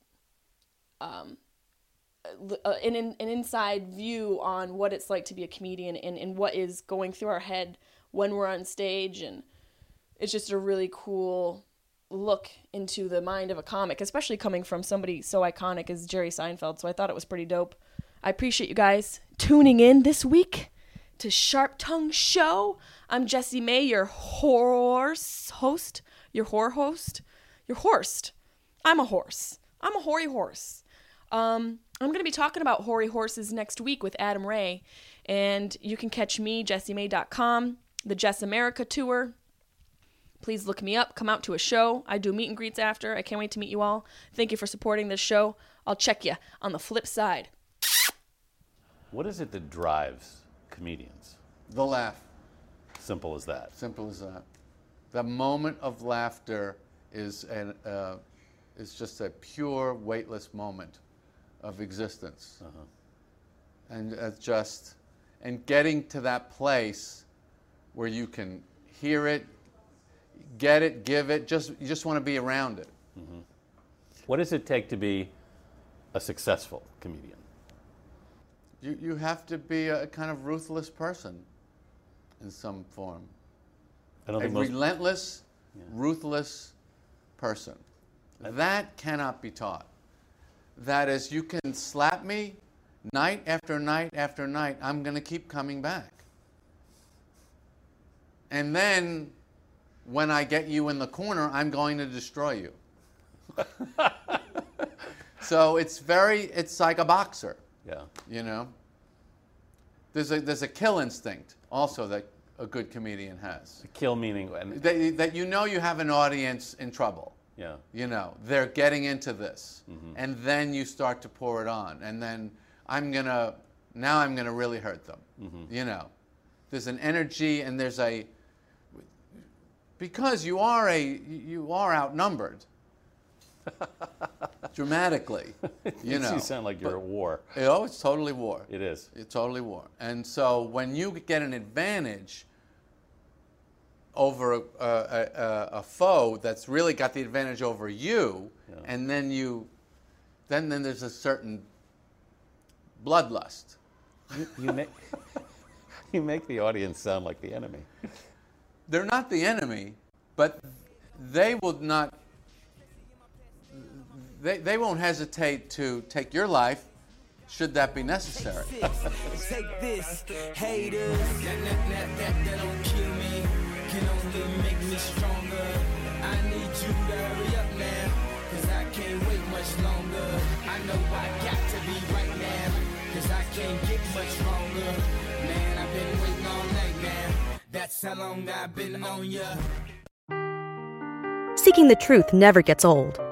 um, uh, an, an inside view on what it's like to be a comedian and, and what is going through our head when we're on stage and it's just a really cool look into the mind of a comic, especially coming from somebody so iconic as Jerry Seinfeld. So I thought it was pretty dope. I appreciate you guys tuning in this week to Sharp Tongue Show. I'm jesse May, your horse host, your whore host, your horse. I'm a horse. I'm a hoary horse. Um, I'm going to be talking about hoary horses next week with Adam Ray, and you can catch me, jessiemay.com, the Jess America tour, Please look me up, come out to a show. I do meet and greets after. I can't wait to meet you all. Thank you for supporting this show. I'll check you on the flip side. What is it that drives comedians? The laugh. Simple as that. Simple as that. The moment of laughter is an uh, is just a pure, weightless moment of existence, uh-huh. and uh, just and getting to that place where you can hear it, get it, give it. Just you just want to be around it. Mm-hmm. What does it take to be a successful comedian? You you have to be a kind of ruthless person, in some form. A most... relentless, yeah. ruthless person. That cannot be taught. that is, you can slap me night after night after night, I'm going to keep coming back. And then when I get you in the corner, I'm going to destroy you. (laughs) so it's very, it's like a boxer, Yeah. you know? There's a, there's a kill instinct also that a good comedian has. Kill meaning. That, that you know you have an audience in trouble. yeah. You know, they're getting into this. Mm-hmm. And then you start to pour it on. And then I'm going to, now I'm going to really hurt them. Mm-hmm. You know, there's an energy and there's a, because you are a, you are outnumbered (laughs) dramatically. You know, you sound like you're at war. oh, it's totally war. It is. It's totally war. And so when you get an advantage over a, a, a, a foe that's really got the advantage over you, and then you, then then there's a certain bloodlust. You, you make (laughs) you make the audience sound like the enemy. They're not the enemy, but they will not. They, they won't hesitate to take your life, should that be necessary. Take this, haters. That, that, that, that, that don't kill me, can only make me stronger. I need you to hurry up now, cause I can't wait much longer. I know I got to be right now, cause I can't get much longer. Man, I've been waiting all night now. That's how long I've been on ya. Seeking the truth never gets old.